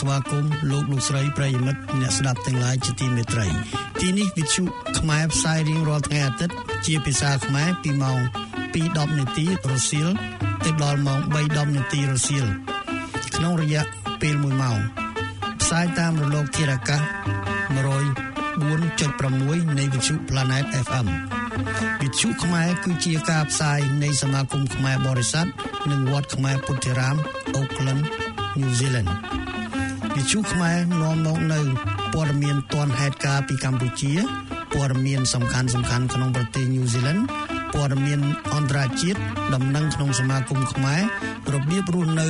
និងស្វាគមន៍លោកលោកស្រីប្រិយមិត្តអ្នកស្ដាប់ទាំងឡាយជាទីមេត្រី ទីនេះវិទ្យុខ្មែរផ្សាយរៀងរាល់ថ្ងៃអាទិត្យជាភាសាខ្មែរពីម៉ោង2:10នាទីរសៀលទៅដល់ម៉ោង3:10នាទីរសៀលក្នុងរយៈពេល1ម៉ោងផ្សាយតាមរលកធាតុអាកាស104.6នៃវិទ្យុ Planet FM វិទ្យុខ្មែរគឺជាការផ្សាយនៃសមាគមខ្មែរបរិស័ទនិងវត្តខ្មែរពុទ្ធិរាម Auckland New Zealand វិទ្យុខ្មែរនាំមកនៅព័ត៌មានទាន់ហេតុការណ៍ពីកម្ពុជាព័ត៌មានសំខាន់សំខាន់ក្នុងប្រទេស New Zealand ព័ត៌មានអន្តរជាតិដំណឹងក្នុងសមាគមខ្មែររបៀបរស់នៅ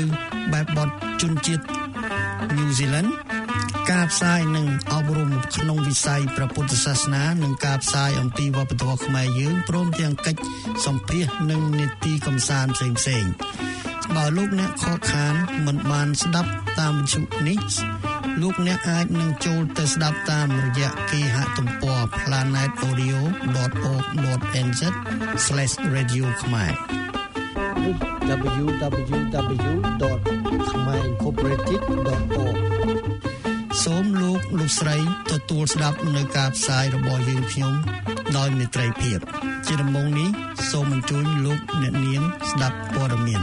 បែបបទជនជាតិ New Zealand ការផ្សាយនិងអប់រំក្នុងវិស័យព្រះពុទ្ធសាសនានិងការផ្សាយអំពីវប្បធម៌ខ្មែរយើងព្រមទាំងកិច្ចសម្ភាសនិងនីតិកំសាន្តផ្សេងៗ បើលោកអ្នកខកខានមិនបានស្ដាប់តាមវិទ្យុនេះលោកអ្នកអាចនឹងចូលទៅស្ដាប់តាមរយៈគេហទំព័រ planetaudio.org.nz/radio ខ្មែរ www.khmerincorporated.org សូមលោកលោកស្រីទទួលស្ដាប់នៅការផ្សាយរបស់យើងខ្ញុំ ដោយមេត្រីភាព ជាដំបូងនេះសូមអញ្ជើញលោកអ្នកនាងស្ដាប់ព័ត៌មាន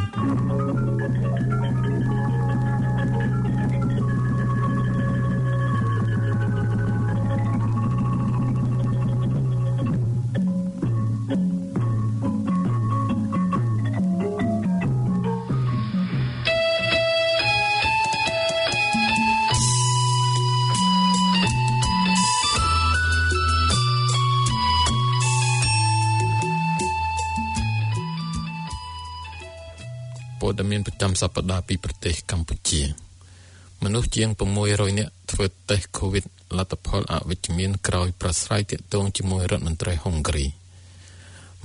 ចាំសប្តាហ៍ពីប្រទេសកម្ពុជា មនុស្សជាង600នាក់ធ្វើតេស្ត COVID លទ្ធផលអវិជ្ជមានក្រោយប្រស្រ័យទាក់ទងជាមួយរដ្ឋមន្ត្រីហុងគ្រី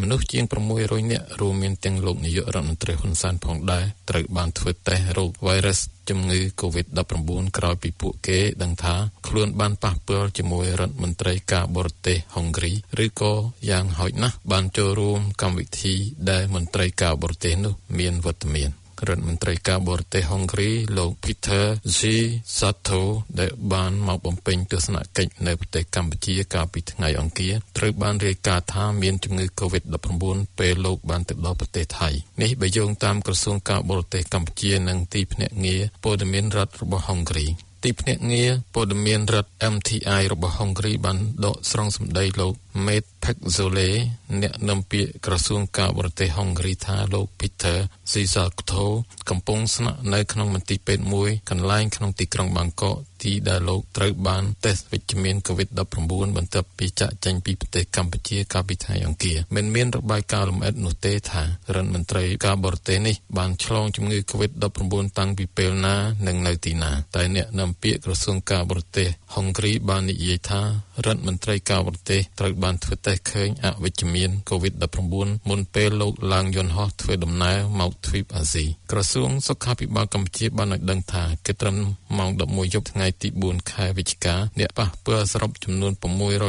មនុស្សជាង600នាក់រួមមានទាំងលោកនាយករដ្ឋមន្ត្រីហ៊ុនសែនផងដែរត្រូវបានធ្វើតេស្តរោគ virus ជំងឺ COVID-19 ក្រោយពីពួកគេដឹងថាខ្លួនបានប៉ះពាល់ជាមួយរដ្ឋមន្ត្រីការបរទេសហុងគ្រីឬក៏យ៉ាងហោចណាស់បានចូលរួមកម្មវិធីដែលមន្ត្រីការបរទេសនោះមានវត្តមាន រដ្ឋមន្ត្រីការបរទេសហុងគ្រីលោក Peter Zisato ដែលបានមកបំពេញទស្សនកិច្ចនៅប្រទេសកម្ពុជាកាលពីថ្ងៃអង្គារត្រូវបានរាយការណ៍ថាមានជំងឺ Covid-19 ពេលលោកបានទៅដល់ប្រទេសថៃនេះបើយោងតាមក្រសួងការបរទេសកម្ពុជានិងទីភ្នាក់ងារព័ត៌មានរដ្ឋរបស់ហុងគ្រីទីភ្នាក់ងារព័ត៌មានរដ្ឋ MTI របស់ហុងគ្រីបានដកស្រង់សម្ដីលោក Met Pekzole អ្នកនាំពាក្យក្រសួងការបរទេសហុងគ្រីថាលោក Peter Zizakto កំពុងស្នាក់នៅក្នុងមន្ទីរពេទ្យមួយកន្លែងក្នុងទីក្រុងបាងកកទីដែលលោកត្រូវបានតេស្តវិជ្ជមាន COVID-19 បន្ទាប់ពីចាក់ចេញពីប្រទេសកម្ពុជាកាលពីថ្ងៃអង្គារមិនមានរបាយការណ៍លម្អិតនោះទេថារដ្ឋមន្ត្រីការបរទេសនេះបានឆ្លងជំងឺ COVID-19 តាំងពីពេលណានិងនៅទីណាតែអ្នកនាំពាក្យក្រសួងការបរទេសហុងគ្រីបាននិយាយថារដ្ឋមន្ត្រីការបរទេសត្រូវបានធ្វើតេស្តឃើញអវិជ្ជមាន COVID-19 មុនពេលលោកឡើងយន្តហោះធ្វើដំណើរមកទ្វីបអាស៊ីក្រសួងសុខាភិបាលកម្ពុជាបានឲ្យដឹងថាគិតត្រឹមម៉ោង11យប់ថ្ងៃទី4ខែវិច្ឆិកាអ្នកប៉ះពាល់សរុបចំនួន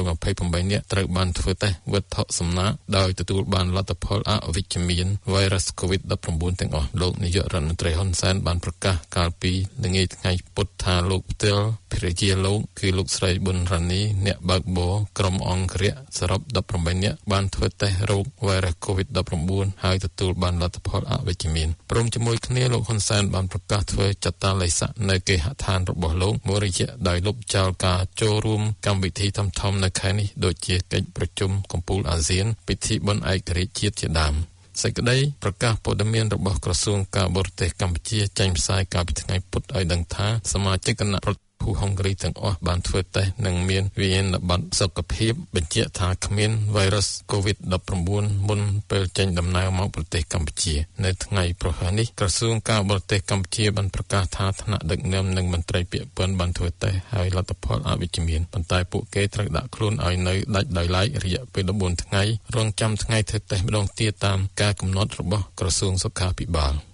628នាក់ត្រូវបានធ្វើតេស្តវត្ថុសំណាកដោយទទួលបានលទ្ធផលអវិជ្ជមាន virus COVID-19 ទាំងអស់លោកនាយករដ្ឋមន្ត្រីហ៊ុនសែនបានប្រកាសកាលពីល្ងាចថ្ងៃពុធថាលោកផ្ទាល់ភរិយាលោកគឺលោកស្រីប៊ុនរ៉ានីអ្នកបើកបរក្រុមអង្គរៈសរុប18នាក់បានធ្វើតេស្តរោគ virus COVID-19 ហើយទទួលបានលទ្ធផលអវិជ្ជមានព្រមជាមួយគ្នាលោកហ៊ុនសែនបានប្រកាសធ្វើចតាឡេស័កនៅគេហដ្ឋានរបស់លោកមួយរយៈដោយលុបចោលការចូលរួមកម្មវិធីធំៗនៅខែនេះដូចជាកិច្ចប្រជុំកំពូលអាស៊ាន ពិធីបុណ្យឯករាជ្យជាតិជាដើមសេចក្តីប្រកាសព័ត៌មានរបស់ក្រសួងការបរទេសកម្ពុជាចេញផ្សាយកាលពីថ្ងៃពុធឲ្យដឹងថាសមាជិកគណៈប្រ ភូហុងគ្រីទាំងអស់បានធ្វើតេស្តនិងមានវិញ្ញាណបត្រសុខភាពបញ្ជាក់ថាគ្មានវីរុស COVID-19 មុនពេលចេញដំណើរមកប្រទេសកម្ពុជា នៅថ្ងៃប្រហែលនេះក្រសួងការបរទេសកម្ពុជាបានប្រកាសថាថ្នាក់ដឹកនាំនិងមន្ត្រីពាក់ព័ន្ធបានធ្វើតេស្តហើយលទ្ធផលអវិជ្ជមានប៉ុន្តែពួកគេត្រូវដាក់ខ្លួនឲ្យនៅដាច់ដោយឡែករយៈពេល14ថ្ងៃរងចាំថ្ងៃធ្វើតេស្តម្ដងទៀតតាមការកំណត់របស់ក្រសួងសុខាភិបាល។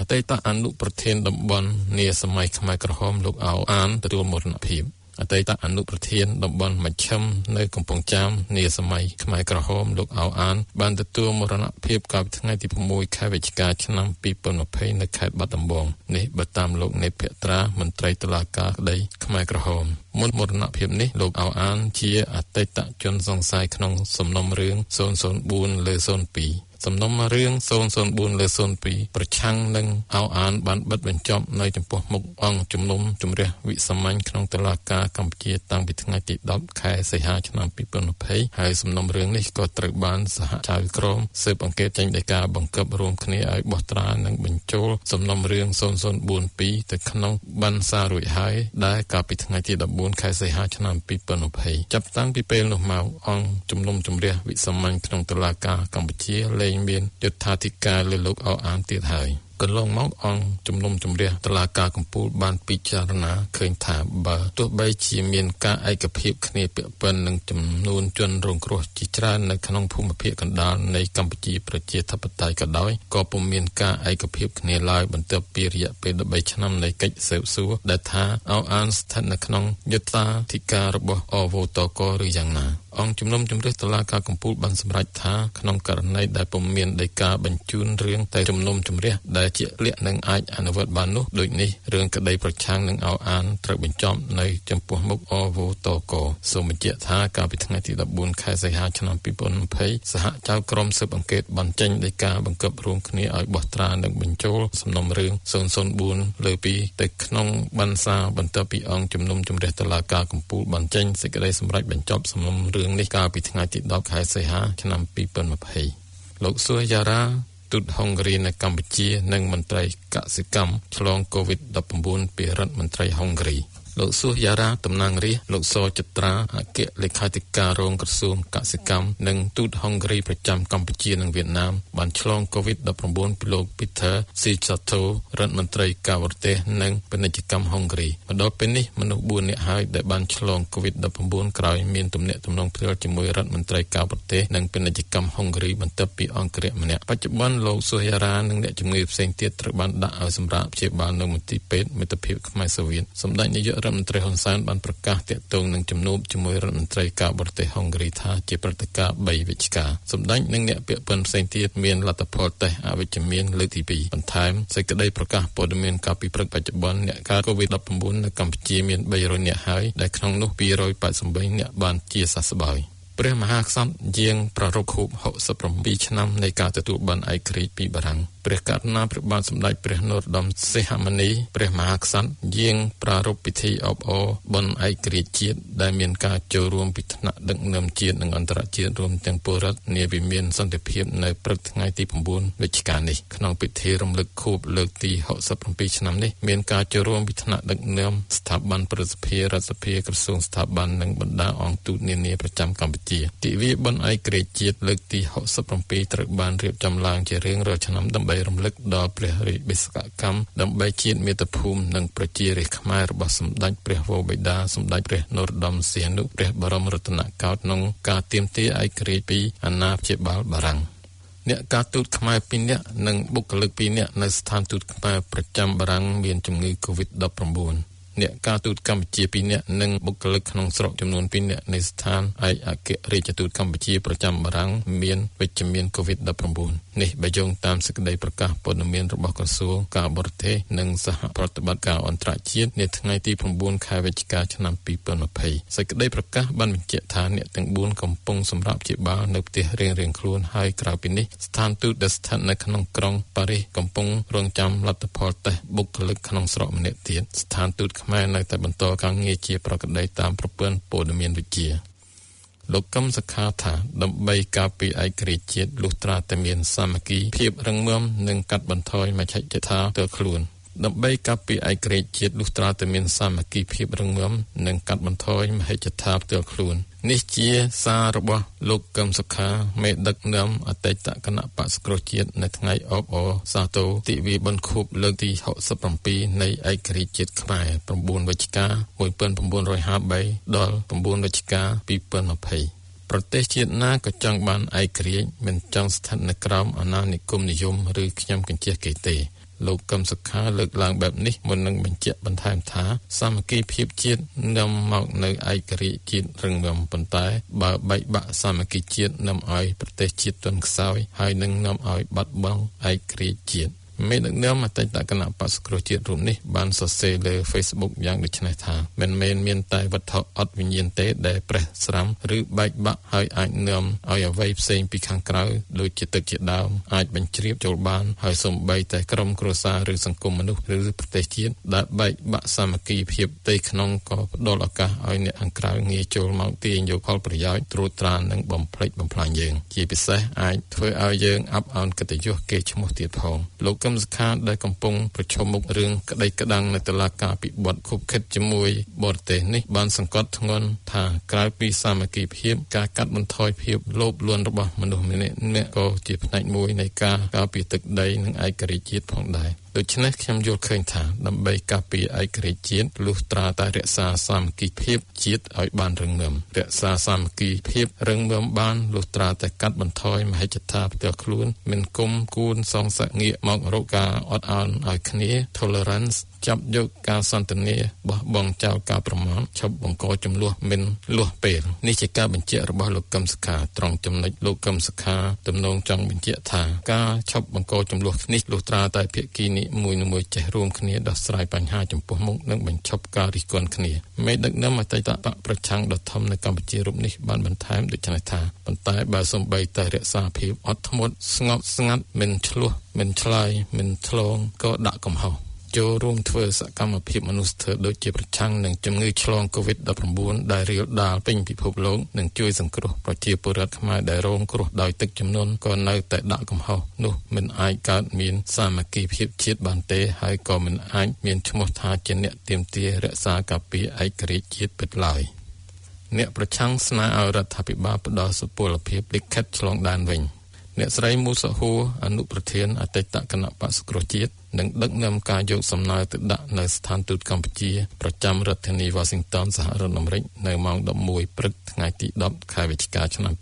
អតីតអនុប្រធានតំបន់នាសម័យខ្មែរក្រហមលោកអោអានទទួលមរណភាពអតីតអនុប្រធានតំបន់មជ្ឈិមនៅកំពង់ចាមនាសម័យខ្មែរក្រហមលោកអោអាន បានទទួលមរណភាពកាលពីថ្ងៃទី6ខែវិច្ឆិកាឆ្នាំ2020នៅខេត្តបាត់ដំបងនេះបើតាមលោកនេតភក្ត្រាមន្ត្រីតុលាការក្តីខ្មែរក្រហមមុនមរណភាពនេះលោកអោអាន ជាអតីតជនសង្ស័យក្នុងសំណុំរឿង004លើ02 សំណុំរឿង004លើ02ប្រឆាំងនឹងអោអានបានបិទបញ្ចប់នៅចំពោះមុខអង្គជំនុំជម្រះវិសាមញ្ញក្នុងតុលាការកម្ពុជាតាំងពីថ្ងៃទី10ខែសីហាឆ្នាំ2020ហើយសំណុំរឿងនេះក៏ត្រូវបានសហចៅក្រមស៊ើបអង្កេតចេញដោយការបង្កប់រួមគ្នាឲ្យបោះត្រានិងបញ្ចូលសំណុំរឿង0042ទៅក្នុងបណ្ណសាររួចហើយដែលកាលពីថ្ងៃទី14ខែសីហាឆ្នាំ2020ចាប់តាំងពីពេលនោះមកអង្គជំនុំជម្រះវិសាមញ្ញក្នុងតុលាការកម្ពុជាលែងមានយុទ្ធាធិការលើលោកអអានទៀតហើយកន្លងមកអង្គជំនុំជម្រះតឡាការកម្ពុជាបានពិចារណាឃើញថាបើទោះបីជាមានការឯកភាពគ្នាពាក់ព័ន្ធនឹងចំនួនជនរងគ្រោះជាច្រើននៅក្នុងភូមិភាគកណ្ដាលនៃកម្ពុជាប្រជាធិបតេយ្យក៏ដោយក៏ពុំមានការឯកភាពគ្នាឡើយបន្ទាប់ពីរយៈពេល13ឆ្នាំនៃកិច្ចស៊ើបសួរដែលថាអោអានស្ថិតនៅក្នុងយុត្តាធិការរបស់អវតកឬយ៉ាងណា អង្គជំនុំជម្រះតុលាការកំពូលបានសម្រេចថាក្នុងករណីដែលពុំមានដីកាបញ្ជូនរឿងទៅជំនុំជម្រះដែលជាលក្ខនឹងអាចអនុវត្តបាននោះដូចនេះរឿងក្តីប្រឆាំងនឹងអោអានត្រូវបញ្ចប់នៅចំពោះមុខអវតកសូមបញ្ជាក់ថាកាលពីថ្ងៃទី14ខែសីហាឆ្នាំ2020សហចៅក្រមស៊ើបអង្កេតបានចេញដីកាបង្គាប់រួមគ្នាឲ្យបោះត្រានិងបញ្ចូលសំណុំរឿង004លើ2ទៅក្នុងបណ្ណសារបន្ទាប់ពីអង្គជំនុំជម្រះតុលាការកំពូលបានចេញសេចក្តីសម្រេចបញ្ចប់សំណុំរឿងរឿងនេះកាលពីថ្ងៃទី10ខែសីហាឆ្នាំ2020លោកសួរយ៉ារ៉ាទូតហុងគ្រីនៅកម្ពុជា និងមន្ត្រីកសិកម្មឆ្លង COVID-19 ពីរដ្ឋមន្ត្រីហុងគ្រី លោកស៊ូយ៉ារ៉ាតំណាងរាស្ត្រលោកសចិត្រាអគ្គលេខាធិការរងក្រសួងកសិកម្មនិងទូតហុងគ្រីប្រចាំកម្ពុជានិងវៀតណាមបានឆ្លង COVID-19 ពីលោក Peter Sichato រដ្ឋមន្ត្រីការបរទេសនិងពាណិជ្ជកម្មហុងគ្រីមកដល់ពេលនេះមនុស្ស4នាក់ហើយដែលបានឆ្លង COVID-19 ក្រោយមានទំនាក់ទំនងផ្ទាល់ជាមួយរដ្ឋមន្ត្រីការបរទេសនិងពាណិជ្ជកម្មហុងគ្រីបន្ទាប់ពីអង្គរាម្នាក់បច្ចុប្បន្នលោកស៊ូយ៉ារ៉ានិងអ្នកជំងឺផ្សេងទៀតត្រូវបានដាក់ឲ្យសម្រាកព្យាបាលនៅមន្ទីរពេទ្យមិត្តភាពខ្មែរសូវៀតសម្ដេចនាយករដ្ឋមន្ត្រីហ៊ុនសែនបានប្រកាសតាក់ទងនឹងជំនួបជាមួយរដ្ឋមន្ត្រីការបរទេសហុងគ្រីថាជាព្រឹត្តិការណ៍3វិច្ឆិកាសម្ដេចនិងអ្នកពាក់ព័ន្ធផ្សេងទៀតមានលទ្ធផលតេស្តអវិជ្ជមានលើកទី2បន្ថែមសេចក្តីប្រកាសព័ត៌មានកាលពីព្រឹកបច្ចុប្បន្នអ្នកកើត COVID-19 នៅកម្ពុជាមាន300នាក់ហើយដែលក្នុងនោះ283នាក់បានជាសះស្បើយ ព្រះមហាក្សត្រយាងប្រារព្ធខួប67ឆ្នាំនៃការទទួលបានឯករាជ្យពីបារាំងព្រះករុណាព្រះបាទសម្ដេចព្រះនរោត្តមសីហមុនីព្រះមហាក្សត្រយាងប្រារព្ធពិធីអបអរបុណ្យឯករាជ្យជាតិដែលមានការចូលរួមពីថ្នាក់ដឹកនាំជាតិនិងអន្តរជាតិរួមទាំងពលរដ្ឋនាវិមានសន្តិភាពនៅព្រឹកថ្ងៃទី9វិច្ឆិកានេះក្នុងពិធីរំលឹកខួបលើកទី67ឆ្នាំនេះមានការចូលរួមពីថ្នាក់ដឹកនាំស្ថាប័នប្រសិទ្ធភាពរដ្ឋសភាក្រសួងស្ថាប័ននិងបណ្ដាអង្គទូតនានាប្រចាំកម្ពុជាទិវាបុណ្យឯករាជ្យជាតិលើកទី67ត្រូវបានរៀបចំឡើងជារៀងរាល់ឆ្នាំដើម្បីរំលឹកដល់ព្រះរាជបេសកកម្មដើម្បីជាតិមាតុភូមិនិងប្រជារាស្ត្រខ្មែររបស់សម្ដេចព្រះវរបិតាសម្ដេចព្រះនរោត្តមសីហនុព្រះបរមរតនកោដ្ឋក្នុងការទាមទារឯករាជ្យពីអាណាព្យាបាលបារាំងអ្នកការទូតខ្មែរ2នាក់និងបុគ្គលិក2នាក់នៅស្ថានទូតខ្មែរប្រចាំបារាំងមានជំងឺ Covid-19 អ្នកការទូតកម្ពុជា2នាក់និងបុគ្គលិកក្នុងស្រុកចំនួន2នាក់នៃស្ថានឯកអគ្គរដ្ឋទូតកម្ពុជាប្រចាំបារាំងមានវិជ្ជមាន COVID-19 នេះបើយោងតាមសេចក្តីប្រកាសព័ត៌មានរបស់ក្រសួងការបរទេសនិងសហប្រតិបត្តិការអន្តរជាតិនាថ្ងៃទី9ខែវិច្ឆិកាឆ្នាំ2020សេចក្តីប្រកាសបានបញ្ជាក់ថាអ្នកទាំង4កំពុងសម្រាប់ជាបាលនៅផ្ទះរៀងៗខ្លួនហើយក្រៅពីនេះស្ថានទូតដែលស្ថិតនៅក្នុងក្រុងប៉ារីសកំពុងរងចាំលទ្ធផលតេស្តបុគ្គលិកក្នុងស្រុកម្នាក់ទៀតស្ថានទូតខ្មែរនៅតែបន្តការងារជាប្រក្រតីតាមប្រព័ន្ធព័ត៌មានវិទ្យា លោកកឹមសខាថាដើម្បីការពារឯករាជ្យជាតិលុះត្រាតែមានសាមគ្គីភាពរឹងមាំនិងកាត់បន្ថយមច្ឆរិយថាទៅខ្លួន ដើម្បីការពារឯករាជ្យជាតិលុះត្រាតែមានសាមគ្គីភាពរឹងមាំនិងកាត់បន្ថយមហិច្ឆតាផ្ទាល់ខ្លួននេះជាសាររបស់លោកកឹមសុខាមេដឹកនាំអតីតគណៈបក្សក្រជាតិនៅថ្ងៃអបអសាទរទិវាបុណ្យខួបលើកទី67នៃឯករាជ្យជាតិខ្មែរ9វិច្ឆិកា1953ដល់9វិច្ឆិកា2020ប្រទេសជាតិណាក៏ចង់បានឯករាជ្យមិនចង់ស្ថិតនៅក្រោមអាណានិគមនិយមឬខ្ញុំកញ្ជះគេទេ លោកកឹមសុខាលើកឡើងបែបនេះមុននឹងបញ្ជាក់បន្ថែមថា សាមគ្គីភាពជាតិនាំមកនៅឯករាជ្យជាតិរឹងមាំប៉ុន្តែបើបែកបាក់សាមគ្គីជាតិនាំឲ្យប្រទេសជាតិទន់ខ្សោយហើយនឹងនាំឲ្យបាត់បង់ឯករាជ្យជាតិ មេដឹកនាំអតីតគណៈបក្សគ្រោះជាតិរូបនេះបានសរសេរលើ Facebook យ៉ាងដូចនេះថាមិនមែនមានតែវត្ថុអត់វិញ្ញាណទេដែលប្រេះស្រាំឬបែកបាក់ហើយអាចនាំឲ្យអ្វីផ្សេងពីខាងក្រៅដូចជាទឹកជាដើមអាចបញ្ជ្រាបចូលបានហើយសំបីតែក្រុមគ្រួសារឬសង្គមមនុស្សឬប្រទេសជាតិដែលបែកបាក់សាមគ្គីភាពផ្ទៃក្នុងក៏ផ្ដល់ឱកាសឲ្យអ្នកខាងក្រៅងាយចូលមកទាញយកផលប្រយោជន៍ត្រួតត្រានិងបំផ្លិចបំផ្លាញយើងជាពិសេសអាចធ្វើឲ្យយើងអាប់អោនកិត្តិយសគេឈ្មោះទៀតផងលោកឹមសុខាដែលកំពុងប្រឈមមុខរឿងក្តីក្តាំងនៅតុលាការពិបត្តិខុបខិតជាមួយបរទេសនេះបានសង្កត់ធ្ងន់ថាក្រៅពីសាមគ្គីភាពការកាត់បន្ថយភាពលោភលន់របស់មនុស្សម្នាក់ៗក៏ជាផ្នែកមួយនៃការការពារទឹកដីនិងឯករាជ្យជាតិផងដែរ ដូច្នេះខ្ញុំយល់ឃើញថាដើម្បីការពារឯករាជ្យជាតិលុះត្រាតែរក្សាសាមគ្គីភាពជាតិឲ្យបានរឹងមាំរក្សាសាមគ្គីភាពរឹងមាំបានលុះត្រាតែកាត់បន្ថយមហិច្ឆតាផ្ទាល់ខ្លួន មិនគុំគួនសងសឹកងាកមករកការអត់ឱនឲ្យគ្នា tolerance ចាប់យកការសន្ទនាបោះបង់ចោលការប្រមាថឈប់បង្កចំនួនមិនលាស់ពេលនេះជាការបញ្ជាក់របស់លោកកឹមសុខាត្រង់ចំណុចលោកកឹមសុខាទំនងចង់បញ្ជាក់ថាការឈប់បង្កចំនួននេះលុះត្រាតែភាគីនីមួយមួយចេះរួមគ្នាដោះស្រាយបញ្ហាចំពោះមុខនិងបញ្ឈប់ការរិះគន់គ្នាមេដឹកនាំអតីតបកប្រឆាំងដ៏ធំនៅកម្ពុជារូបនេះបានបន្ថែមដូចនេះថាប៉ុន្តែបើសំបីតែរក្សាភាពអត់ធ្មត់ស្ងប់ស្ងាត់មិនឆ្លោះមិនឆ្លើយមិនឆ្លងក៏ដាក់កំហុស ចូលរួមធ្វើសកម្មភាពមនុស្សធម៌ដូចជាប្រឆាំងនឹងជំងឺឆ្លង COVID-19 ដែលរាលដាលពេញពិភពលោកនិងជួយសង្គ្រោះប្រជាពលរដ្ឋខ្មែរដែលរងគ្រោះដោយទឹកជំនន់ក៏នៅតែដាក់កំហុសនោះមិនអាចកើតមានសាមគ្គីភាពជាតិបានទេហើយក៏មិនអាចមានឈ្មោះថាជាអ្នកទៀមទារក្សាការពារឯករាជ្យជាតិពិតឡើយអ្នកប្រឆាំងស្នើឲ្យរដ្ឋាភិបាលផ្ដល់សុពលភាពលិខិតឆ្លងដែនវិញ។អ្នកស្រីមូសហួរអនុប្រធានអតីតគណៈបក្សគ្រោះជាតិ នឹងដឹកនាំការយកសំណើទៅដាក់នៅស្ថានទូតកម្ពុជាប្រចាំរដ្ឋធានី Washington សហរដ្ឋអាមេរិកនៅម៉ោង11ព្រឹកថ្ងៃទី10ខែវិច្ឆិកាឆ្នាំ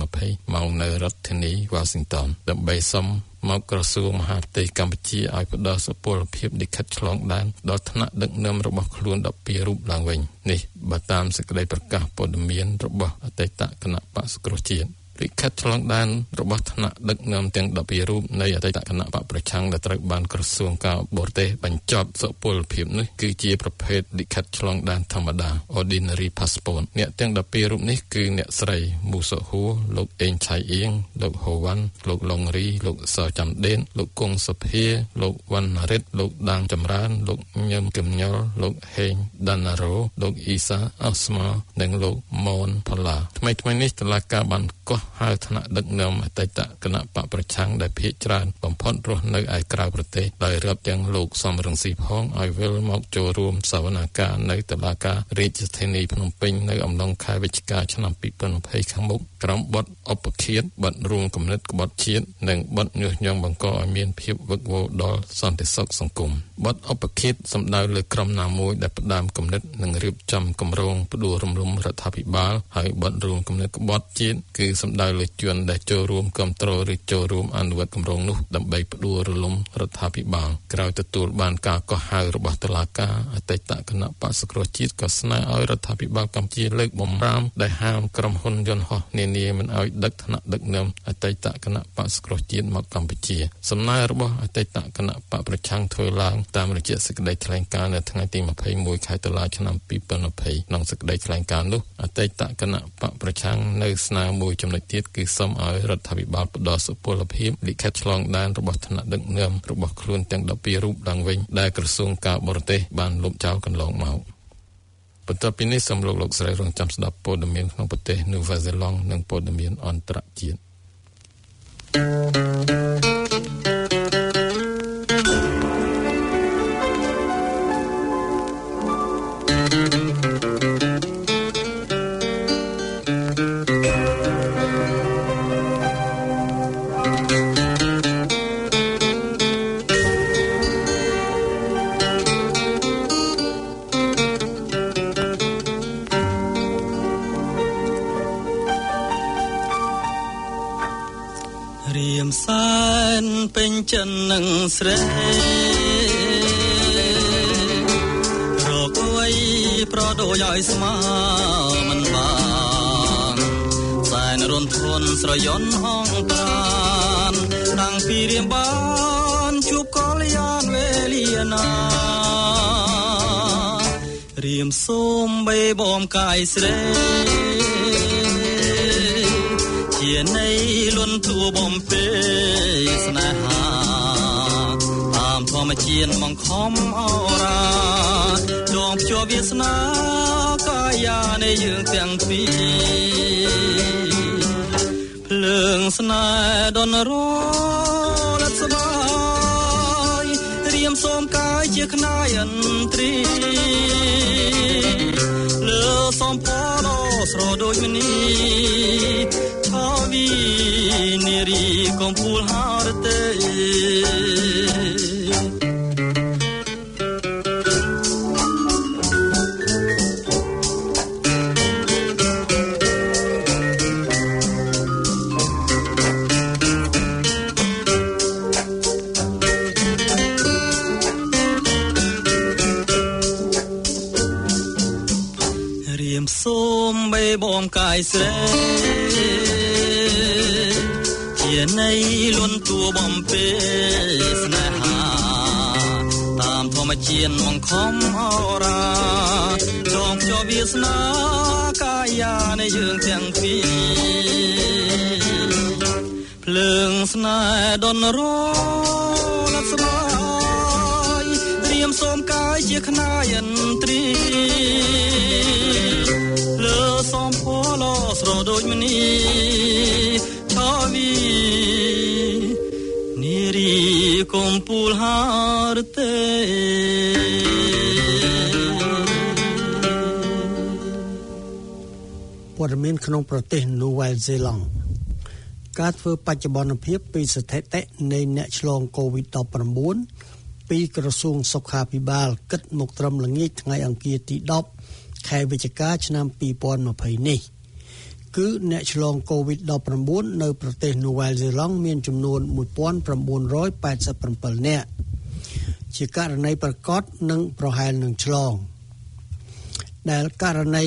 2020ម៉ោងនៅរដ្ឋធានី Washington ដើម្បីសុំមកក្រសួងមហាផ្ទៃកម្ពុជាឲ្យផ្ដល់សុពលភាពលិខិតឆ្លងដែនដល់ថ្នាក់ដឹកនាំរបស់ខ្លួន12រូបឡើងវិញនេះបើតាមសេចក្តីប្រកាសព័ត៌មានរបស់អតីតគណៈបក្សគ្រោះជាតិ លិខិតឆ្លងដែនរបស់ថ្នាក់ដឹកនាំទាំង12រូបនៃអតីតគណៈបកប្រឆាំងដែលត្រូវបានក្រសួងការបរទេសបញ្ចប់សុពលភាពនេះគឺជាប្រភេទលិខិតឆ្លងដែនធម្មតា ordinary passport អ្នកទាំង12រូបនេះគឺអ្នកស្រីមូសុហួរលោកអេងឆៃអៀងលោកហូវ៉ាន់លោកឡុងរីលោកសចាំដេនលោកគង់សុភាលោកវណ្ណរិទ្ធលោកដាងចម្រើន លោកញឹមគឹមញលលោកហេងដាណារ៉ូលោកអ៊ីសាអស្មានិងលោកម៉ុនផល្លាថ្មីថ្មីនេះតឡាការបានកោះហៅថ្នាក់ដឹកនាំអតីតគណៈបកប្រឆាំងដែលភៀកច្រើនបំផុតរស់នៅឯក្រៅប្រទេសដោយរាប់ទាំងលោកសំរងស៊ីផងឲ្យវិលមកចូលរួមសវនកម្មនៅតុលាការរាជធានីភ្នំពេញនៅអំឡុងខែវិច្ឆិកាឆ្នាំ2020ខាងមុខក្រុមបទអបឃាតបទរួមគំនិតក្បត់ជាតិនិងបទញុះញង់បង្កឲ្យមានភាពវឹកវរដល់សន្តិសុខសង្គមបទអបឃាតសំដៅលើក្រុមណាមួយដែលផ្ដើមគំនិតនិងរៀបចំគម្រោងផ្ដួលរំលំរដ្ឋាភិបាលហើយបទរួមគំនិតក្បត់ជាតិគឺសំដៅលើជនដែលចូលរួមគ្រប់គ្រងឬចូលរួមអនុវត្តគម្រោងនោះដើម្បីផ្ដួលរលំរដ្ឋាភិបាលក្រោយទទួលបានការកោះហៅរបស់តុលាការអតីតគណៈបក្សគ្រោះជាតិក៏ស្នើឲ្យរដ្ឋាភិបាលកម្ពុជាលើកបំរាមដែលហាមក្រុមហ៊ុនយន្តហោះនានាមិនឲ្យដឹកថ្នាក់ដឹកនាំអតីតគណៈបក្សគ្រោះជាតិមកកម្ពុជាសំណើរបស់អតីតគណៈបកប្រឆាំងធ្វើឡើងតាមរយៈសេចក្តីថ្លែងការណ៍នៅថ្ងៃទី21ខែតុលាឆ្នាំ2020ក្នុងសេចក្តីថ្លែងការណ៍នោះអតីតគណៈបកប្រឆាំងនៅស្នើមួយចំណុចទៀតគឺសូមឲ្យរដ្ឋាភិបាលផ្ដល់សុពលភាពលិខិតឆ្លងដែនរបស់ថ្នាក់ដឹកនាំរបស់ខ្លួនទាំង12រូបឡើងវិញដែលក្រសួងការបរទេសបានលុបចោលកន្លងមកបន្ទាប់ពីនេះសូមលោកលោកស្រីរងចាំស្ដាប់ព័ត៌មានក្នុងប្រទេសនូវែលសេឡង់និងព័ត៌មានអន្តរជាតិ ពេញចិននឹងស្រីរកអួយប្រដូចឲ្យស្មើមិនបានសែនរុនធនស្រយន់ហងប្រានតាំងពីរៀមបានជួបកលយានវេលាណារៀមសូមបេបំកាយស្រី ជានៃលន់ទួបំពេស្នេហាតាមធម្មជាតិមកខំអរាដងភ្ជាប់វាសនាកាយានៃយើងទាំងពីរភ្លើងស្នេហ៍ដនរលត់ស្បាយរៀមសូមកាយជាខ្នាយអន្ត្រីលើសំផឡស្រដូចមនីឆា វីនេរីកំពូលហារទេបំកាយស្រីជា នៃលន់តួបំពេស្នេហាតាមធម្មជាតិមកខំអរាចងជាប់វាសនាកាយានៃយើងទាំងពីរភ្លើងស្នេហ៍ដនរលត់ស្បាយត្រៀមសូមកាយជាខ្នាយន្ត្រីសំផលស្រដូចមនី ឆាវីនីរីកំពូលហារទេព័ត៌មានក្នុងប្រទេសនូវែលសេឡង់ការធ្វើបច្ចុប្បន្នភាពពីស្ថិតិនៃអ្នកឆ្លង COVID-19 ពីក្រសួងសុខាភិបាលគិតមកត្រឹមល្ងាចថ្ងៃអង្គារទី10ខែវិច្ឆិកាឆ្នាំ2020នេះ គឺអ្នកឆ្លង COVID-19 នៅប្រទេសនូវែលសេឡង់មានចំនួន1987នាក់ជាករណីប្រកាសនិងប្រហែលនឹងឆ្លង ដែលករណី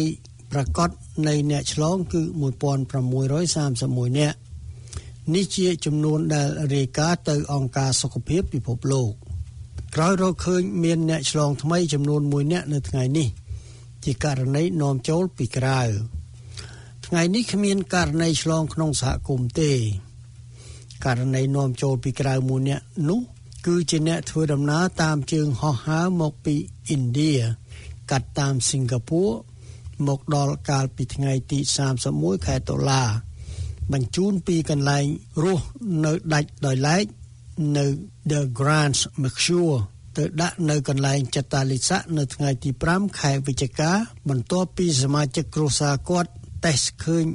ប្រកាសនៃអ្នកឆ្លងគឺ1631នាក់នេះជាចំនួនដែលរាយការណ៍ទៅអង្គការសុខភាពពិភពលោកក្រោយរកឃើញមានអ្នកឆ្លងថ្មីចំនួន1នាក់នៅថ្ងៃនេះ ជាករណីនាំចូលពីក្រៅ ថ្ងៃនេះគ្មានករណីឆ្លងក្នុងសហគមន៍ទេករណីនាំចូលពីក្រៅមួយនាក់នោះ គឺជាអ្នកធ្វើដំណើរតាមជើងហោះហើរមកពីឥណ្ឌាកាត់តាមសិង្ហបុរីមកដល់កាលពីថ្ងៃទី31ខែតុលាបញ្ជូនពីកន្លែងរស់នៅដាច់ដោយឡែកនៅ The Grand Mercure ទៅដាក់នៅកន្លែងចតាលិស័កនៅថ្ងៃទី5ខែវិច្ឆិកាបន្ទាប់ពីសមាជិកគ្រួសារគាត់ តេស្តឃើញ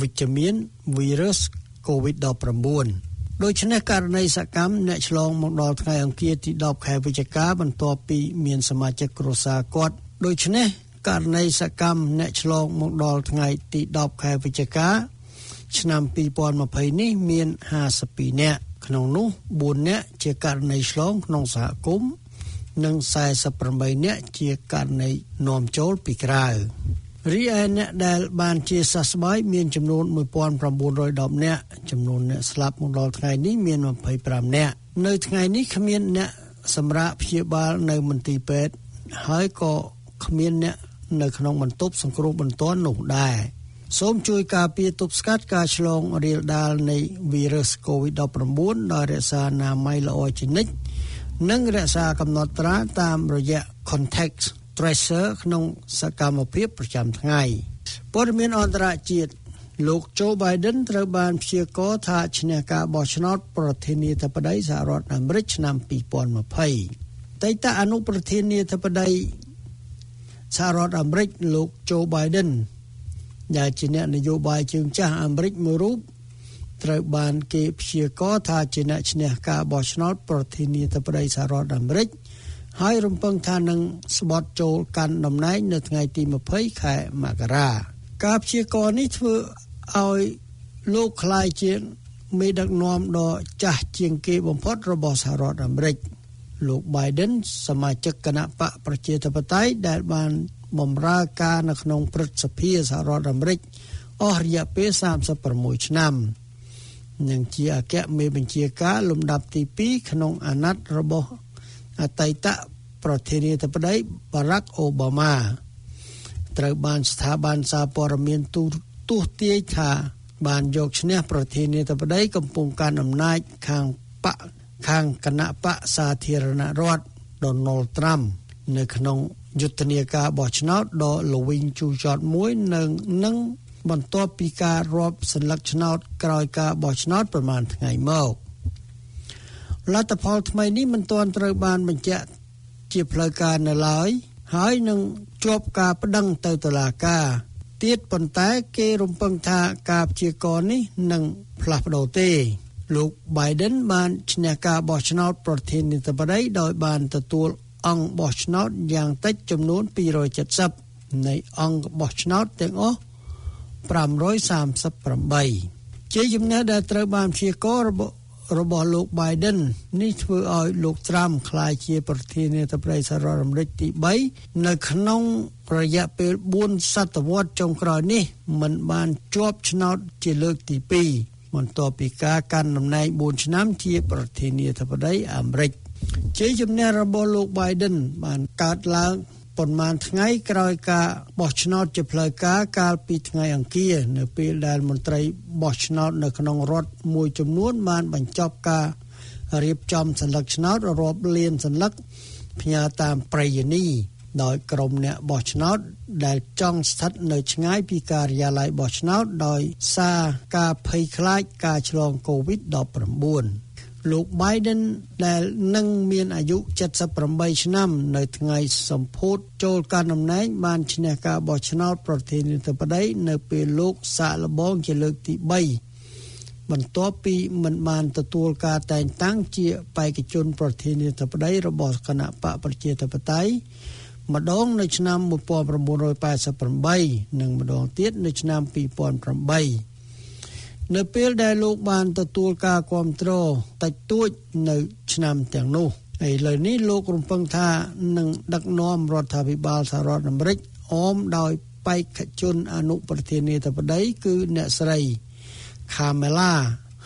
វិជ្ជមានវីរុស COVID-19 ដូច្នេះករណីសកម្មអ្នកឆ្លងមកដល់ថ្ងៃអង្គារទី10ខែវិច្ឆិកាបន្ទាប់ពីមានសមាជិកគ្រួសារគាត់ដូច្នេះករណីសកម្មអ្នកឆ្លងមកដល់ថ្ងៃទី10ខែវិច្ឆិកាឆ្នាំ2020នេះមាន52នាក់ក្នុងនោះ4នាក់ជាករណីឆ្លងក្នុងសហគមន៍និង48នាក់ជាករណីនាំចូលពីក្រៅ រីឯអ្នកដែលបានជាសះស្បើយមានចំនួន1910នាក់ចំនួនអ្នកស្លាប់មកដល់ថ្ងៃនេះមាន25នាក់នៅថ្ងៃនេះគ្មានអ្នកសម្រាប់ព្យាបាលនៅមន្ទីរពេទ្យហើយក៏គ្មានអ្នកនៅក្នុងបន្ទប់សង្គ្រោះបន្ទាន់នោះដែរសូមជួយការពារទប់ស្កាត់ការឆ្លងរាលដាលនៃវីរុស COVID-19 ដោយរក្សាអនាម័យល្អជានិច្ចនិងរក្សាកំណត់ត្រាតាមរយៈ contact tracer ក្នុងសកម្មភាពប្រចាំថ្ងៃព័ត៌មានអន្តរជាតិលោក Joe Biden ត្រូវបានព្យាករថាឈ្នះការបោះឆ្នោតប្រធានាធិបតីសហរដ្ឋអាមេរិកឆ្នាំ2020តេតអនុប្រធានាធិបតីសហរដ្ឋអាមេរិកលោក Joe Biden ដែលជាអ្នកនយោបាយជើងចាស់អាមេរិកមួយរូបត្រូវបានគេព្យាករថាជាអ្នកឈ្នះការបោះឆ្នោតប្រធានាធិបតីសហរដ្ឋអាមេរិក ហើយរំពឹងថានឹងស្បត់ចូលកាន់តំណែងនៅថ្ងៃទី20ខែមករាការព្យាករនេះធ្វើឲ្យលោកខ្លាយជាមេដឹកនាំដ៏ចាស់ជាងគេបំផុតរបស់សហរដ្ឋអាមេរិកលោក Biden សមាជិកគណៈបកប្រជាធិបតេយ្យដែលបានបម្រើការនៅក្នុងព្រឹទ្ធសភាសហរដ្ឋអាមេរិកអស់រយៈពេល36ឆ្នាំនិងជាអគ្គមេបញ្ជាការលំដាប់ទី2ក្នុងអាណត្តិរបស់ អតីតប្រធានាធិបតី Barack Obama ត្រូវបានស្ថាប័នសារព័ត៌មានទូទស្សន៍ទាយថា បានយកឈ្នះប្រធានាធិបតីកំពុងកាន់អំណាចខាងបកខាងគណៈបកសាធារណរដ្ឋ Donald Trump នៅក្នុងយុទ្ធនាការបោះឆ្នោតដ៏ល្វីងជូរចត់មួយនឹងនឹងបន្ទាប់ពីការរាប់សន្លឹកឆ្នោតក្រោយការបោះឆ្នោតប្រមាណថ្ងៃមក លទ្ធផលថ្មីនេះមិនទាន់ត្រូវបានបញ្ជាក់ជាផ្លូវការនៅឡើយ ហើយនឹងជាប់ការប្តឹងទៅតុលាការទៀតប៉ុន្តែគេរំពឹងថាការព្យាករនេះនឹងផ្លាស់ប្ដូរទេ លោក Biden បានឈ្នះការបោះឆ្នោតប្រធានាធិបតីដោយបានទទួលអង្គបោះឆ្នោតយ៉ាងតិចចំនួន270នៃអង្គបោះឆ្នោតទាំងអស់538ជាជំនះដែលត្រូវបានព្យាកររបស់ របស់លោក Biden នេះធ្វើឲ្យលោក Trump ក្លាយជាប្រធានាធិបតីសហរដ្ឋអាមេរិកទី3នៅក្នុងរយៈពេល4សតវត្សចុងក្រោយនេះមិនបានជាប់ឆ្នោតជាលើកទី2បន្ទាប់ពីការកាន់តំណែង4ឆ្នាំជាប្រធានាធិបតីអាមេរិកជ័យជំនះរបស់លោក Biden បានកើតឡើង ប៉ុន្មានថ្ងៃក្រោយការបោះឆ្នោតជាផ្លូវការកាលពីថ្ងៃអង្គារនៅពេលដែលមន្ត្រីបោះឆ្នោតនៅក្នុងរដ្ឋមួយចំនួនបានបញ្ចប់ការរៀបចំសញ្ញាឆ្នោតរាប់លានសញ្ញាផ្ញើតាមប្រយានីដោយក្រុមអ្នកបោះឆ្នោតដែលចង់ស្ថិតនៅឆ្ងាយពីការិយាល័យបោះឆ្នោតដោយសារការភ័យខ្លាចការឆ្លង COVID-19 លោក Biden ដែលនឹងមានអាយុ78ឆ្នាំ នៅថ្ងៃសម្ពោធចូលកាន់តំណែងបានឈ្នះការបោះឆ្នោតប្រធានាធិបតីនៅពេលលោកសាកល្បងជាលើកទី3បន្ទាប់ពីមិនបានទទួលការតែងតាំងជាបេក្ខជនប្រធានាធិបតីរបស់គណៈបកប្រជាធិបតេយ្យម្ដងនៅឆ្នាំ1988និងម្ដងទៀតនៅឆ្នាំ2008 នៅពេលដែលលោកបានទទួលការគ្រប់គ្រងតិចតួចនៅឆ្នាំទាំងនោះហើយលើនេះលោករំពឹងថានឹងដឹកនាំរដ្ឋាភិបាលសហរដ្ឋអាមេរិកអមដោយបេក្ខជនអនុប្រធានាធិបតីគឺអ្នកស្រី Kamala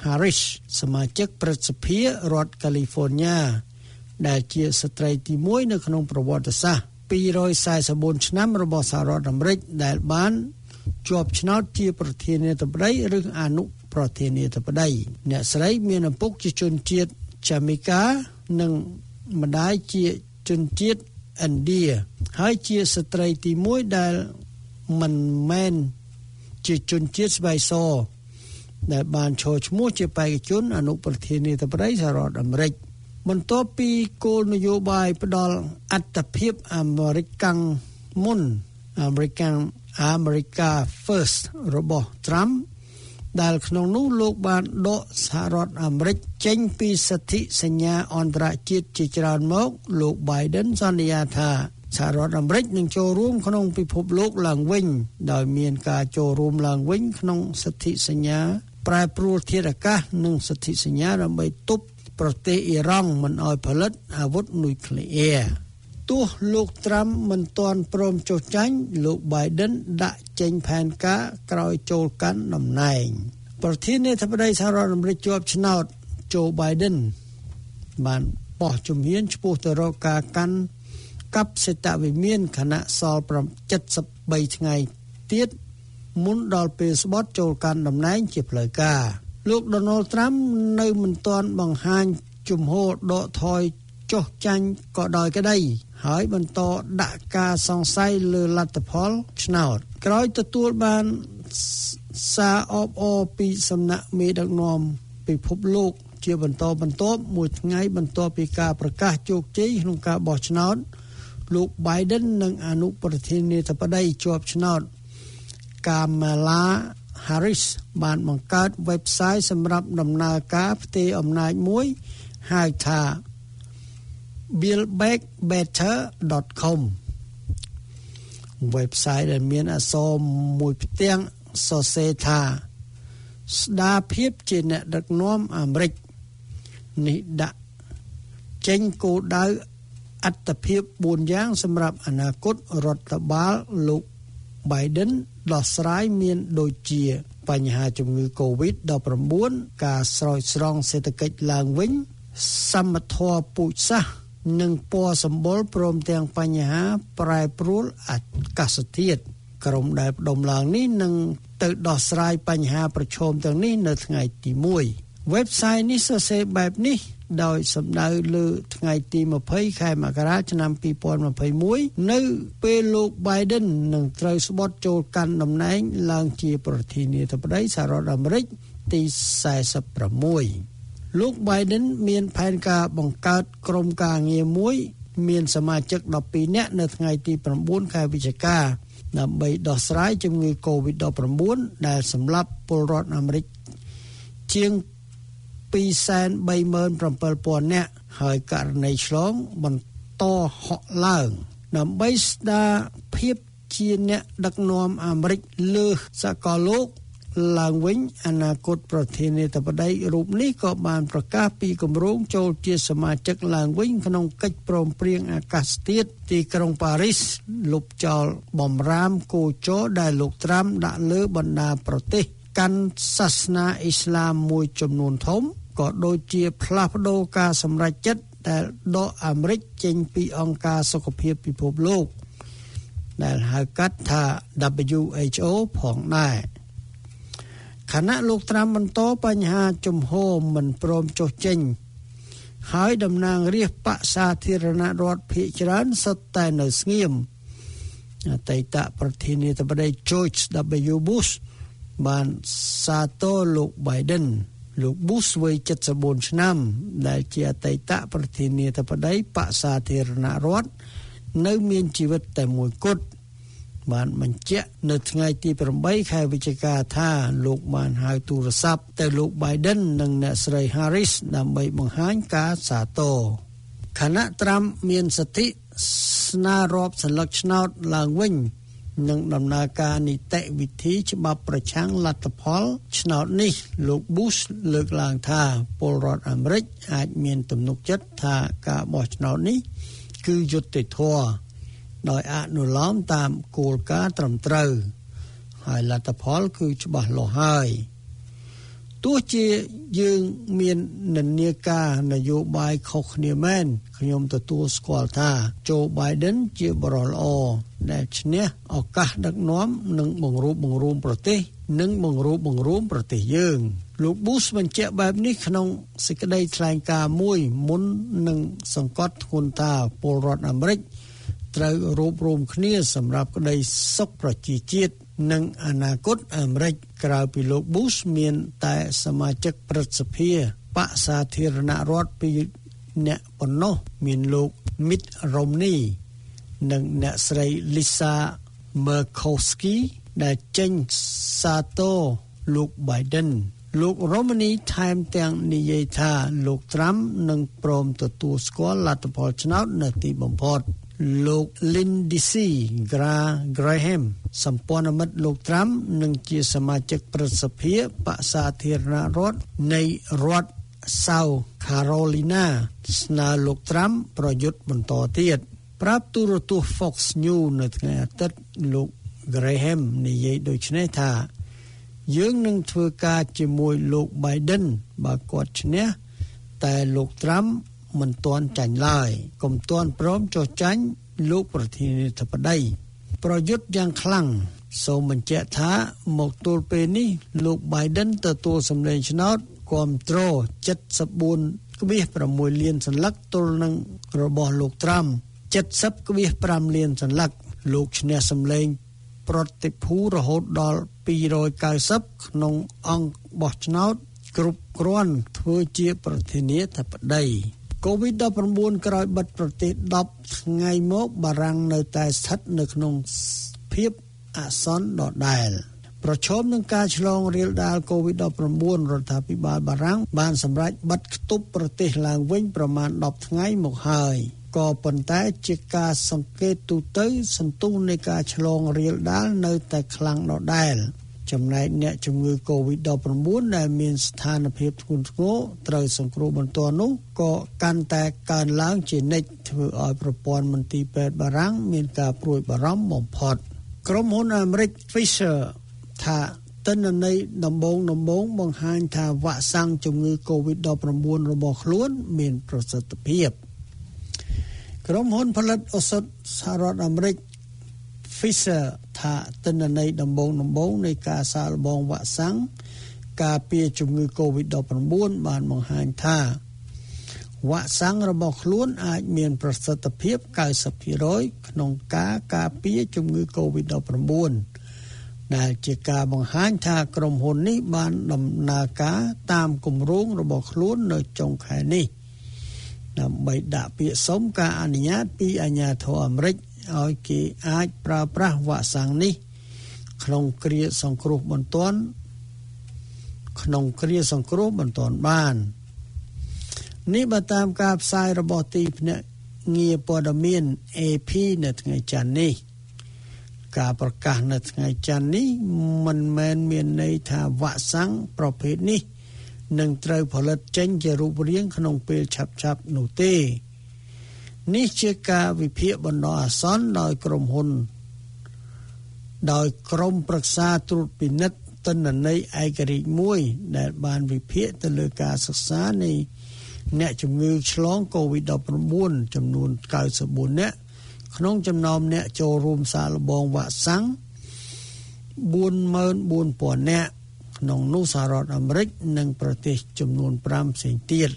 Harris សមាជិកប្រសិទ្ធិរដ្ឋ California ដែលជាស្ត្រីទី1នៅក្នុងប្រវត្តិសាស្ត្រ244ឆ្នាំរបស់សហរដ្ឋអាមេរិកដែលបាន ជាប់ឆ្នោតជាប្រធានាធិបតីឬអនុប្រធានាធិបតីអ្នកស្រីមានឪពុកជាជនជាតិចាមីកានិងម្ដាយជាជនជាតិឥណ្ឌាហើយជាស្ត្រីទី1ដែលមិនមែនជាជនជាតិស្វ័យសដែលបានឈរឈ្មោះជាបេក្ខជនអនុប្រធានាធិបតីសហរដ្ឋអាមេរិកបន្ទាប់ពីគោលនយោបាយផ្ដល់អត្តភាពអាមេរិកកាំងមុនអាមេរិក America First របស់ Trump ដែលក្នុងនោះលោកបានដកសហរដ្ឋអាមេរិកចេញពីសិទ្ធិសញ្ញាអន្តរជាតិជាច្រើនមកលោក Biden សន្យាថាសហរដ្ឋអាមេរិកនឹងចូលរួមក្នុងពិភពលោកឡើងវិញ ដោយមានការចូលរួមឡើងវិញក្នុងសិទ្ធិសញ្ញាប្រែប្រួលធាតុអាកាសនិងសិទ្ធិសញ្ញាដើម្បីទប់ប្រទេសអ៊ីរ៉ង់មិនឲ្យផលិតអាវុធនុយក្លេអ៊ែរ ទោះលោកត្រាំមិនទាន់ព្រមចុះចាញ់លោក Biden ដាក់ចេញផែនការក្រោយចូលកាន់តំណែង ប្រធានាធិបតីសហរដ្ឋអាមេរិកជាប់ឆ្នោត Joe Biden បានបោះជំហានឆ្ពោះទៅរកការកាន់កັບសេតវិមានគណៈសល់73ថ្ងៃទៀតមុនដល់ពេលស្បត់ចូលកាន់តំណែងជាផ្លូវការលោក Donald Trump នៅមិនទាន់បង្ហាញជំហរដកថយចុះចាញ់ក៏ដោយក្តី ហើយបន្តដាក់ការសង្ស័យលើលទ្ធផលឆ្នោតក្រោយទទួលបានសារអបអរពីសំណាក់មេដឹកនាំពិភពលោកជាបន្តបន្ទាប់មួយថ្ងៃបន្ទាប់ពីការប្រកាសជោគជ័យក្នុងការបោះឆ្នោតលោក Biden និងអនុប្រធានាធិបតីជាប់ឆ្នោត Kamala Harris បានបង្កើត website សម្រាប់ដំណើរការផ្ទេរអំណាចមួយហៅថា buildbackbetter.com website ដែលមានអក្សរមួយផ្ទាំងសរសេរថា ស្ដារភាពជាអ្នកដឹកនាំអាមេរិកនេះដាក់ចេញគោលដៅអត្តភាព4យ៉ាងសម្រាប់អនាគតរដ្ឋបាលលោក Biden ដោះស្រាយមានដូចជា បញ្ហាជំងឺ Covid-19 ការស្រោចស្រង់សេដ្ឋកិច្ចឡើងវិញសមត្ថភាពពូជសាសន៍ និងពណ៌សម្បុរព្រមទាំងបញ្ហាប្រែប្រួលអាកាសធាតុក្រុមដែលផ្ដុំឡើងនេះនឹងទៅដោះស្រាយបញ្ហាប្រឈមទាំងនេះនៅថ្ងៃទី1 website នេះសរសេរបែបនេះដោយសម្ដៅលើថ្ងៃទី20ខែមករាឆ្នាំ2021នៅពេលលោក Biden នឹងត្រូវស្បត់ចូលកាន់តំណែងឡើងជាប្រធានាធិបតីសហរដ្ឋអាមេរិកទី46 លោក Biden មានផែនការបង្កើតក្រុមការងារមួយ មានសមាជិក12នាក់នៅថ្ងៃទី9ខែវិច្ឆិកាដើម្បីដោះស្រាយជំងឺ Covid-19 ដែលសម្លាប់ពលរដ្ឋអាមេរិកជាង237,000នាក់ហើយករណីឆ្លងបន្តហក់ឡើង ដើម្បីស្ដារភាពជាអ្នកដឹកនាំអាមេរិកលើសកលលោក ឡើងវិញអនាគតប្រធានាធិបតីរូបនេះក៏បានប្រកាសពីគម្រោងចូលជាសមាជិកឡើងវិញក្នុងកិច្ចព្រមព្រៀងអាកាសធាតុទីក្រុងប៉ារីសលុបចោលបំរាមគោចរដែលលោកត្រាំដាក់លើបណ្ដាប្រទេសកាន់សាសនាអ៊ីស្លាមមួយចំនួនធំក៏ដូចជាផ្លាស់ប្ដូរការសម្រេចចិត្តដែលដកអាមេរិកចេញពីអង្គការសុខភាពពិភពលោកដែលហៅកាត់ថា WHO ផងដែរ ខណៈលោកត្រាំបន្តបញ្ហាជំហរមិនព្រមចុះចេញ ហើយតំណាងរាស្ត្របកសាធារណរដ្ឋភៀកច្រើនសុទ្ធតែនៅស្ងៀមអតីតប្រធានាធិបតី George W Bush បានសាទរលោក Biden លោក Bush វ័យ74ឆ្នាំ ដែលជាអតីតប្រធានាធិបតីបកសាធារណរដ្ឋនៅមានជីវិតតែមួយគត់ បានបញ្ជាក់នៅថ្ងៃទី8ខែវិច្ឆិកាថាលោកបានហៅទូរស័ព្ទទៅលោក Biden និងអ្នកស្រី Harris ដើម្បីបង្ហាញការសាទរខណៈត្រាំមានសិទ្ធិស្នើរាប់សន្លឹកឆ្នោតឡើងវិញនឹងដំណើរការនីតិវិធីច្បាប់ប្រឆាំងលទ្ធផលឆ្នោតនេះ លោក Bush លើកឡើងថាពលរដ្ឋអាមេរិកអាចមានទំនុកចិត្តថាការបោះឆ្នោតនេះ គឺយុត្តិធម៌ ដោយអនុលោមតាមគោលការណ៍ត្រឹមត្រូវហើយលទ្ធផលគឺច្បាស់លាស់ហើយទោះជាយើងមាននិន្នាការនយោបាយខុសគ្នាមែនខ្ញុំទទួលស្គាល់ថា Joe Biden ជាបរិលល្អដែលឈ្នះឱកាសដឹកនាំនិងបង្រួបបង្រួមប្រទេស និងបង្រួបបង្រួមប្រទេសយើងលោក Bush បញ្ជាក់បែបនេះក្នុងសេចក្តីថ្លែងការណ៍មួយមុននឹងសង្កត់ធ្ងន់ថាពលរដ្ឋអាមេរិក ត្រូវរួបរวมគ្នាសម្រាប់ក្តីសុខប្រជាជាតិនិងអនាគតអាមេរិកក្រៅពីលោក Bush មានតែសមាជិកព្រឹទ្ធសភាបកសាធារណរដ្ឋពីរអ្នកប៉ុណ្ណោះមានលោក Mitt Romney និងអ្នកស្រី Lisa Murkowski ដែលចេញសាទរលោក Biden លោក Romney ថែមទាំងនិយាយថាលោក Trump នឹងព្រមទទួលស្គាល់លទ្ធផលឆ្នោតនៅទីបំផុត លោក Lindsey Graham សម្ព័ន្ធមិត្តលោកត្រាំនឹងជាសមាជិកប្រសិទ្ធិបកសាធារណរដ្ឋនៃរដ្ឋ South Carolina ស្នើលោកត្រាំប្រយុទ្ធបន្តទៀតប្រាប់ទូរទស្សន៍ Fox News នៅថ្ងៃអាទិត្យលោក Graham និយាយដូចនេះថាយើងនឹងធ្វើការជាមួយលោក Biden បើគាត់ឈ្នះតែលោកត្រាំ មិនទាន់ចាញ់ឡើយកុំទាន់ព្រមចុះចាញ់លោកប្រធានាធិបតីប្រយុទ្ធយ៉ាងខ្លាំងសូមបញ្ជាក់ថាមកទល់ពេលនេះលោក Biden ទទួលសម្លេងឆ្នោតគ្រប់គ្រង74.6លានសន្លឹកទល់នឹងរបស់លោកត្រាំ70.5លានសន្លឹកលោកឈ្នះសម្លេងប្រតិភូរហូតដល់290ក្នុងអង្គបោះឆ្នោតគ្រប់គ្រាន់ធ្វើជាប្រធានាធិបតី COVID-19 ក្រោយបិទប្រទេស10ថ្ងៃមកបារាំងនៅតែស្ថិតនៅក្នុងភាពអាសន្នដដែលប្រឈមនឹងការឆ្លងរាលដាល COVID-19 រដ្ឋាភិបាលបារាំងបានសម្រេចបិទគប់ប្រទេសឡើងវិញប្រមាណ10ថ្ងៃមកហើយក៏ប៉ុន្តែជាការសង្កេតទូទៅសន្ទុះនៃការឆ្លងរាលដាលនៅតែខ្លាំងដដែល ចំណែកអ្នកជំងឺ COVID-19 ដែលមានស្ថានភាពធ្ងន់ធ្ងរត្រូវសង្គ្រោះបន្ទាន់នោះក៏កាន់តែកើនឡើងជានិច្ចធ្វើឲ្យប្រព័ន្ធមន្ទីរពេទ្យបារាំងមានការព្រួយបារម្ភបំផុតក្រុមហ៊ុនអាមេរិក Pfizer ថាទិន្នន័យដំបូងដំបូងបង្ហាញថាវ៉ាក់សាំងជំងឺ COVID-19 របស់ខ្លួនមានប្រសិទ្ធភាពក្រុមហ៊ុនផលិតឱសថសហរដ្ឋអាមេរិក Pfizer ថាទិន្នន័យដំបូងដំបូងនៃការសាកល្បងវ៉ាក់សាំងការពារជំងឺ COVID-19 បានបង្ហាញថាវ៉ាក់សាំងរបស់ខ្លួនអាចមានប្រសិទ្ធភាព90%ក្នុងការការពារជំងឺ COVID-19 ដែលជាការបង្ហាញថាក្រុមហ៊ុននេះបានដំណើរការតាមគម្រោងរបស់ខ្លួននៅចុងខែនេះដើម្បីដាក់ពាក្យសុំការអនុញ្ញាតពីអាជ្ញាធរអាមេរិក ឲ្យគេអាចប្រើប្រាស់វ៉ាក់សាំងនេះ ក្នុងគ្រាសង្គ្រោះបន្ទាន់ក្នុងគ្រាសង្គ្រោះបន្ទាន់បាននេះបើតាមការផ្សាយរបស់ទីភ្នាក់ងារព័ត៌មាន AP នៅថ្ងៃច័ន្ទនេះ ការប្រកាសនៅថ្ងៃច័ន្ទនេះមិនមែនមានន័យថាវ៉ាក់សាំងប្រភេទនេះនឹងត្រូវផលិតចេញជារូបរាងក្នុងពេលឆាប់ៗនោះទេ នេះជាការវិភាគបណ្ដោះអាសន្នដោយក្រុមហ៊ុន ដោយក្រុមប្រឹក្សាត្រួតពិនិត្យទិន្នន័យឯករាជ្យមួយ ដែលបានវិភាគទៅលើការសិក្សានៃអ្នកជំងឺឆ្លង COVID-19 ចំនួន94នាក់ក្នុងចំណោមអ្នកចូលរួមសាកល្បងវ៉ាក់សាំង44000នាក់ក្នុងនោះសហរដ្ឋអាមេរិកនិងប្រទេសចំនួន5ផ្សេងទៀត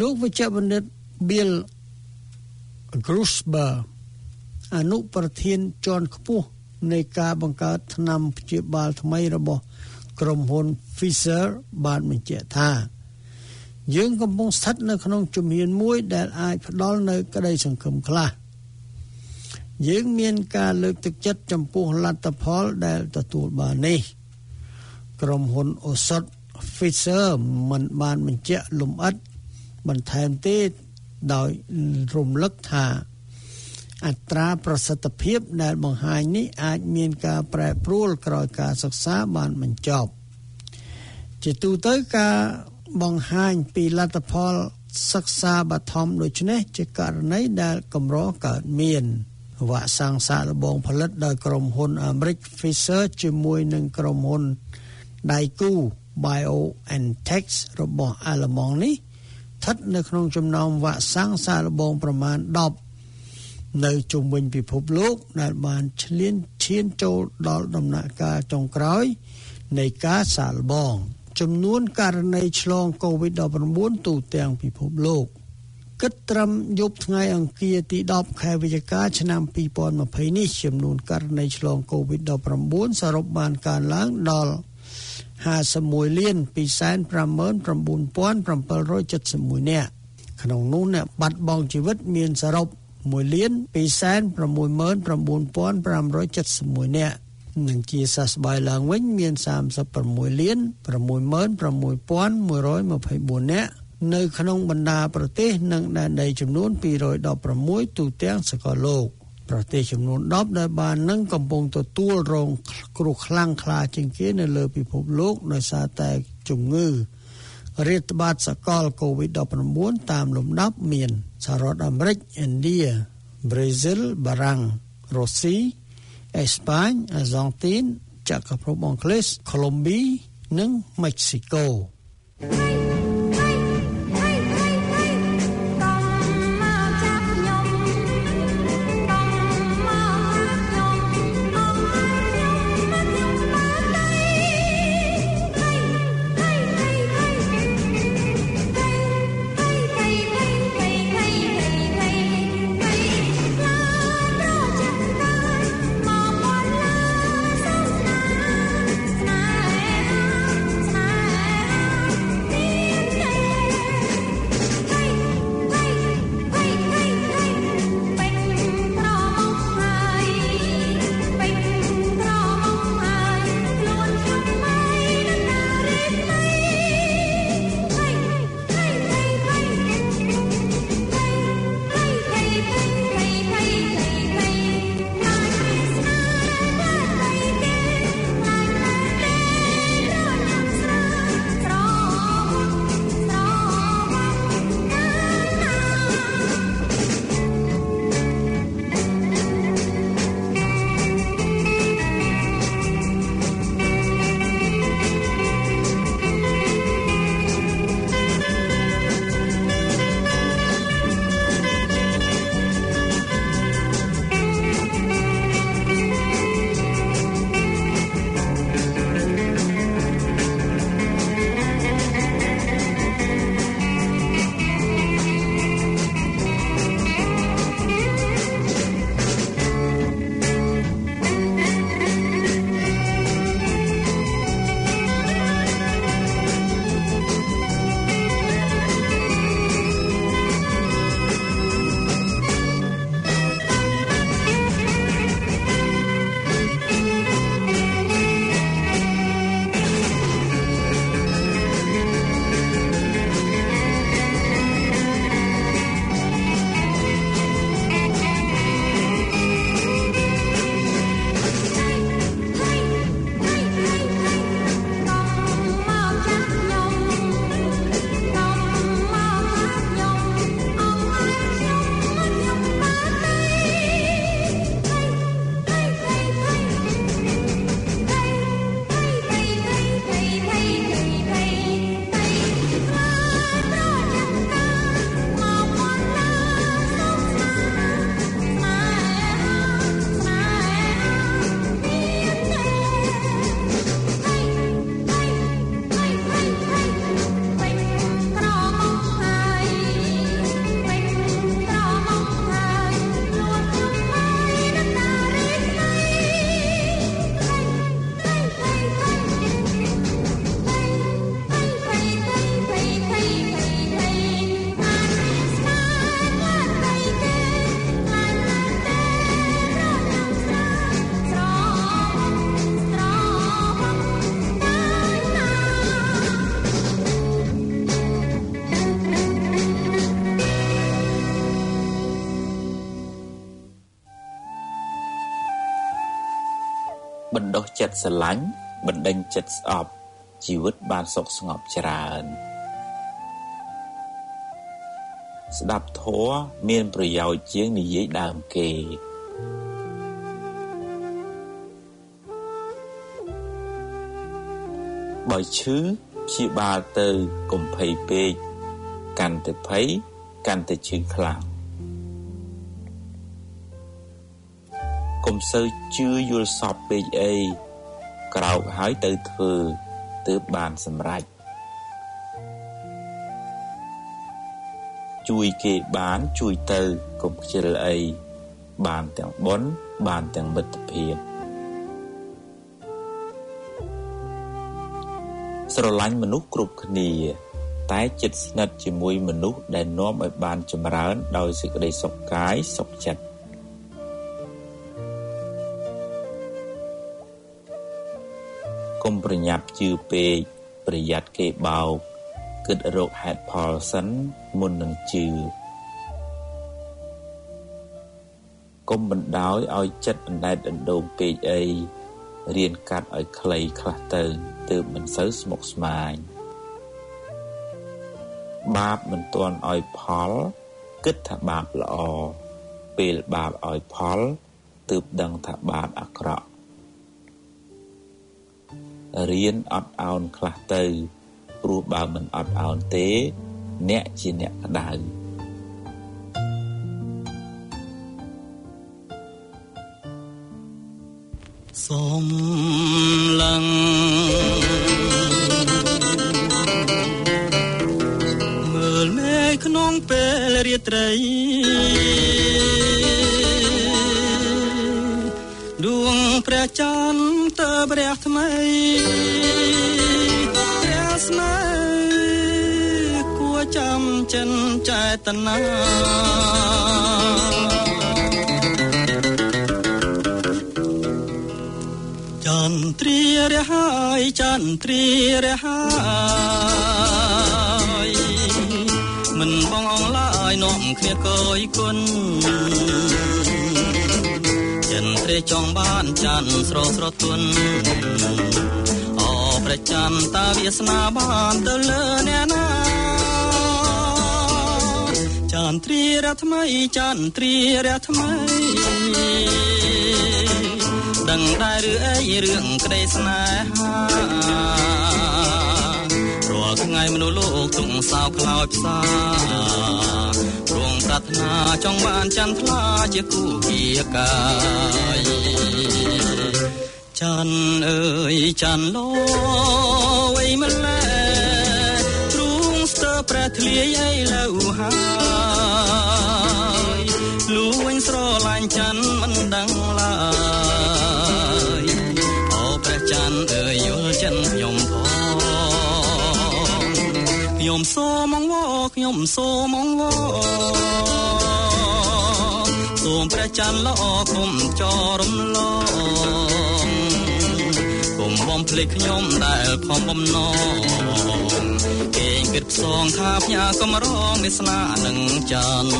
លោកវិជ្ជបណ្ឌិត Bill Grusber អនុប្រធានជាន់ខ្ពស់នៃការបង្កើតថ្នាំព្យាបាលថ្មីរបស់ក្រុមហ៊ុន Pfizer បានបញ្ជាក់ថា យើងកំពុងស្ថិតនៅក្នុងជំហានមួយដែលអាចផ្ដល់នៅក្តីសង្ឃឹមខ្លះយើងមានការលើកទឹកចិត្តចំពោះលទ្ធផលដែលទទួលបាននេះ ក្រុមហ៊ុនអូសថ Pfizer មិនបានបញ្ជាក់លម្អិតបន្ថែមទេ ដោយរំលឹកថាអត្រាប្រសិទ្ធភាពដែលបង្ហាញនេះអាចមានការប្រែប្រួលក្រោយការសិក្សាបានបញ្ចប់ជាទូទៅការបង្ហាញពីលទ្ធផលសិក្សាបឋមដូចនេះជាករណីដែលកម្រកើតមានវ៉ាក់សាំងសាកល្បងផលិតដោយក្រុមហ៊ុនអាមេរិក Pfizer ជាមួយនឹងក្រុមហ៊ុនដៃគូ BioNTech របស់អាល្លឺម៉ង់នេះ ស្ថិតនៅក្នុងចំណោមវ៉ាក់សាំងសាកល្បងប្រមាណ10នៅជុំវិញពិភពលោកដែលបានឈ្លានឈានចូលដល់ដំណាក់កាលចុងក្រោយនៃការសាកល្បង ចំនួនករណីឆ្លង COVID-19 ទូទាំងពិភពលោកគិតត្រឹមយប់ថ្ងៃអង្គារទី10ខែវិច្ឆិកាឆ្នាំ2020នេះចំនួនករណីឆ្លង COVID-19 សរុបបានកើនឡើងដល់ 51លាន259,771នាក់ក្នុងនោះអ្នកបាត់បង់ជីវិតមានសរុប1លាន269,571នាក់និងជាសះស្បើយឡើងវិញមាន36លាន66124នាក់នៅក្នុងបណ្ដាប្រទេសនិងដែនដីចំនួន216ទូទាំងសកលលោក ប្រទេសចំនួន10ដែលបាននឹងកំពុងទទួលរងគ្រោះខ្លាំងក្លាជាងគេនៅលើពិភពលោកដោយសារតែជំងឺរាតត្បាតសកល COVID-19 តាមលំដាប់មានសហរដ្ឋអាមេរិកឥណ្ឌាប្រេស៊ីលបារាំងរុស្ស៊ីអេស្ប៉ាញអាហ្សង់ទីនចក្រភពអង់គ្លេសកូឡុំប៊ីនិងមេក្ស៊ីកូ thank you ។ ចិត្តស្រឡាញ់បណ្ដេញចិត្តស្អប់ជីវិតបានសុខស្ងប់ច្រើនស្ដាប់ធម៌មានប្រយោជន៍ជាងនិយាយដើមគេបើឈឺព្យាបាលទៅកុំភ័យពេកកាន់តែភ័យកាន់តែឈឺខ្លាំងកុំសូវជឿយល់សពពេកអី ក្រោកហើយទៅធ្វើទើបបានសម្រេចជួយគេបានជួយទៅកុំខ្ជិលអីបានទាំងបុណ្យបានទាំងមិត្តភាពស្រឡាញ់មនុស្សគ្រប់គ្នា តែចិត្តស្និទ្ធជាមួយមនុស្សដែលនាំឲ្យបានចម្រើនដោយសេចក្តីសុខកាយសុខចិត្ត ប្រញាប់ជឿពេកប្រយ័ត្នគេបោកគិតរកហេតុផលសិនមុននឹងជឿកុំបណ្ដោយឲ្យចិត្តអណ្ដែតអណ្ដូងពេកអីរៀនកាត់ឲ្យខ្លីខ្លះទៅទើបមិនសូវស្មុគស្មាញបាបមិនទាន់ឲ្យផលគិតថាបាបល្អពេលបាបឲ្យផលទើបដឹងថាបាបអាក្រក់ រៀនអត់ឱនខ្លះទៅព្រោះបើមិនអត់ឱនទេ អ្នកជាអ្នកក្តៅសូមលឹងមើលមេក្នុងពេលរាត្រីដួងព្រះច័ន្ទតើព្រះថ្មីព្រះ ចិនចេតនាចន្ទ្រារហើយចន្ទ្រារហើយមិនបងអងឡើយនាំគ្នាកយគុណចិនព្រះចង់បានច័ន្ទស្រស្រទុនអព្រះច័ន្ទតាវាសនាបានទៅលើអ្នកណា ចន្ទ្រារថ្មីចន្ទ្រារថ្មីដឹងដែរឬអីរឿងក្តីស្នេហារាល់ថ្ងៃមនុស្សលោកទុកសោកខ្លោចផ្សាព្រមប្រាថ្នាចង់បានចន្ទថ្លាជាគូគាកាយច័ន្ទអើយច័ន្ទលោវៃម្ល៉េះទ្រូងស្ទើព្រះ ធ្លាយអីលើហើយលួញស្រឡាញ់ច័ន្ទមិនដឹងឡើយអូព្រះច័ន្ទអើយយល់ចិនខ្ញុំផងខ្ញុំសូមងវខ្ញុំសូមងវសូមព្រះច័ន្ទល្អគុំចរំលងគុំបំភ្លេចខ្ញុំដែលខំបំណង គេងគិតផ្សងថាផ្ញើកំរងវាសនានឹងច័ន្ទ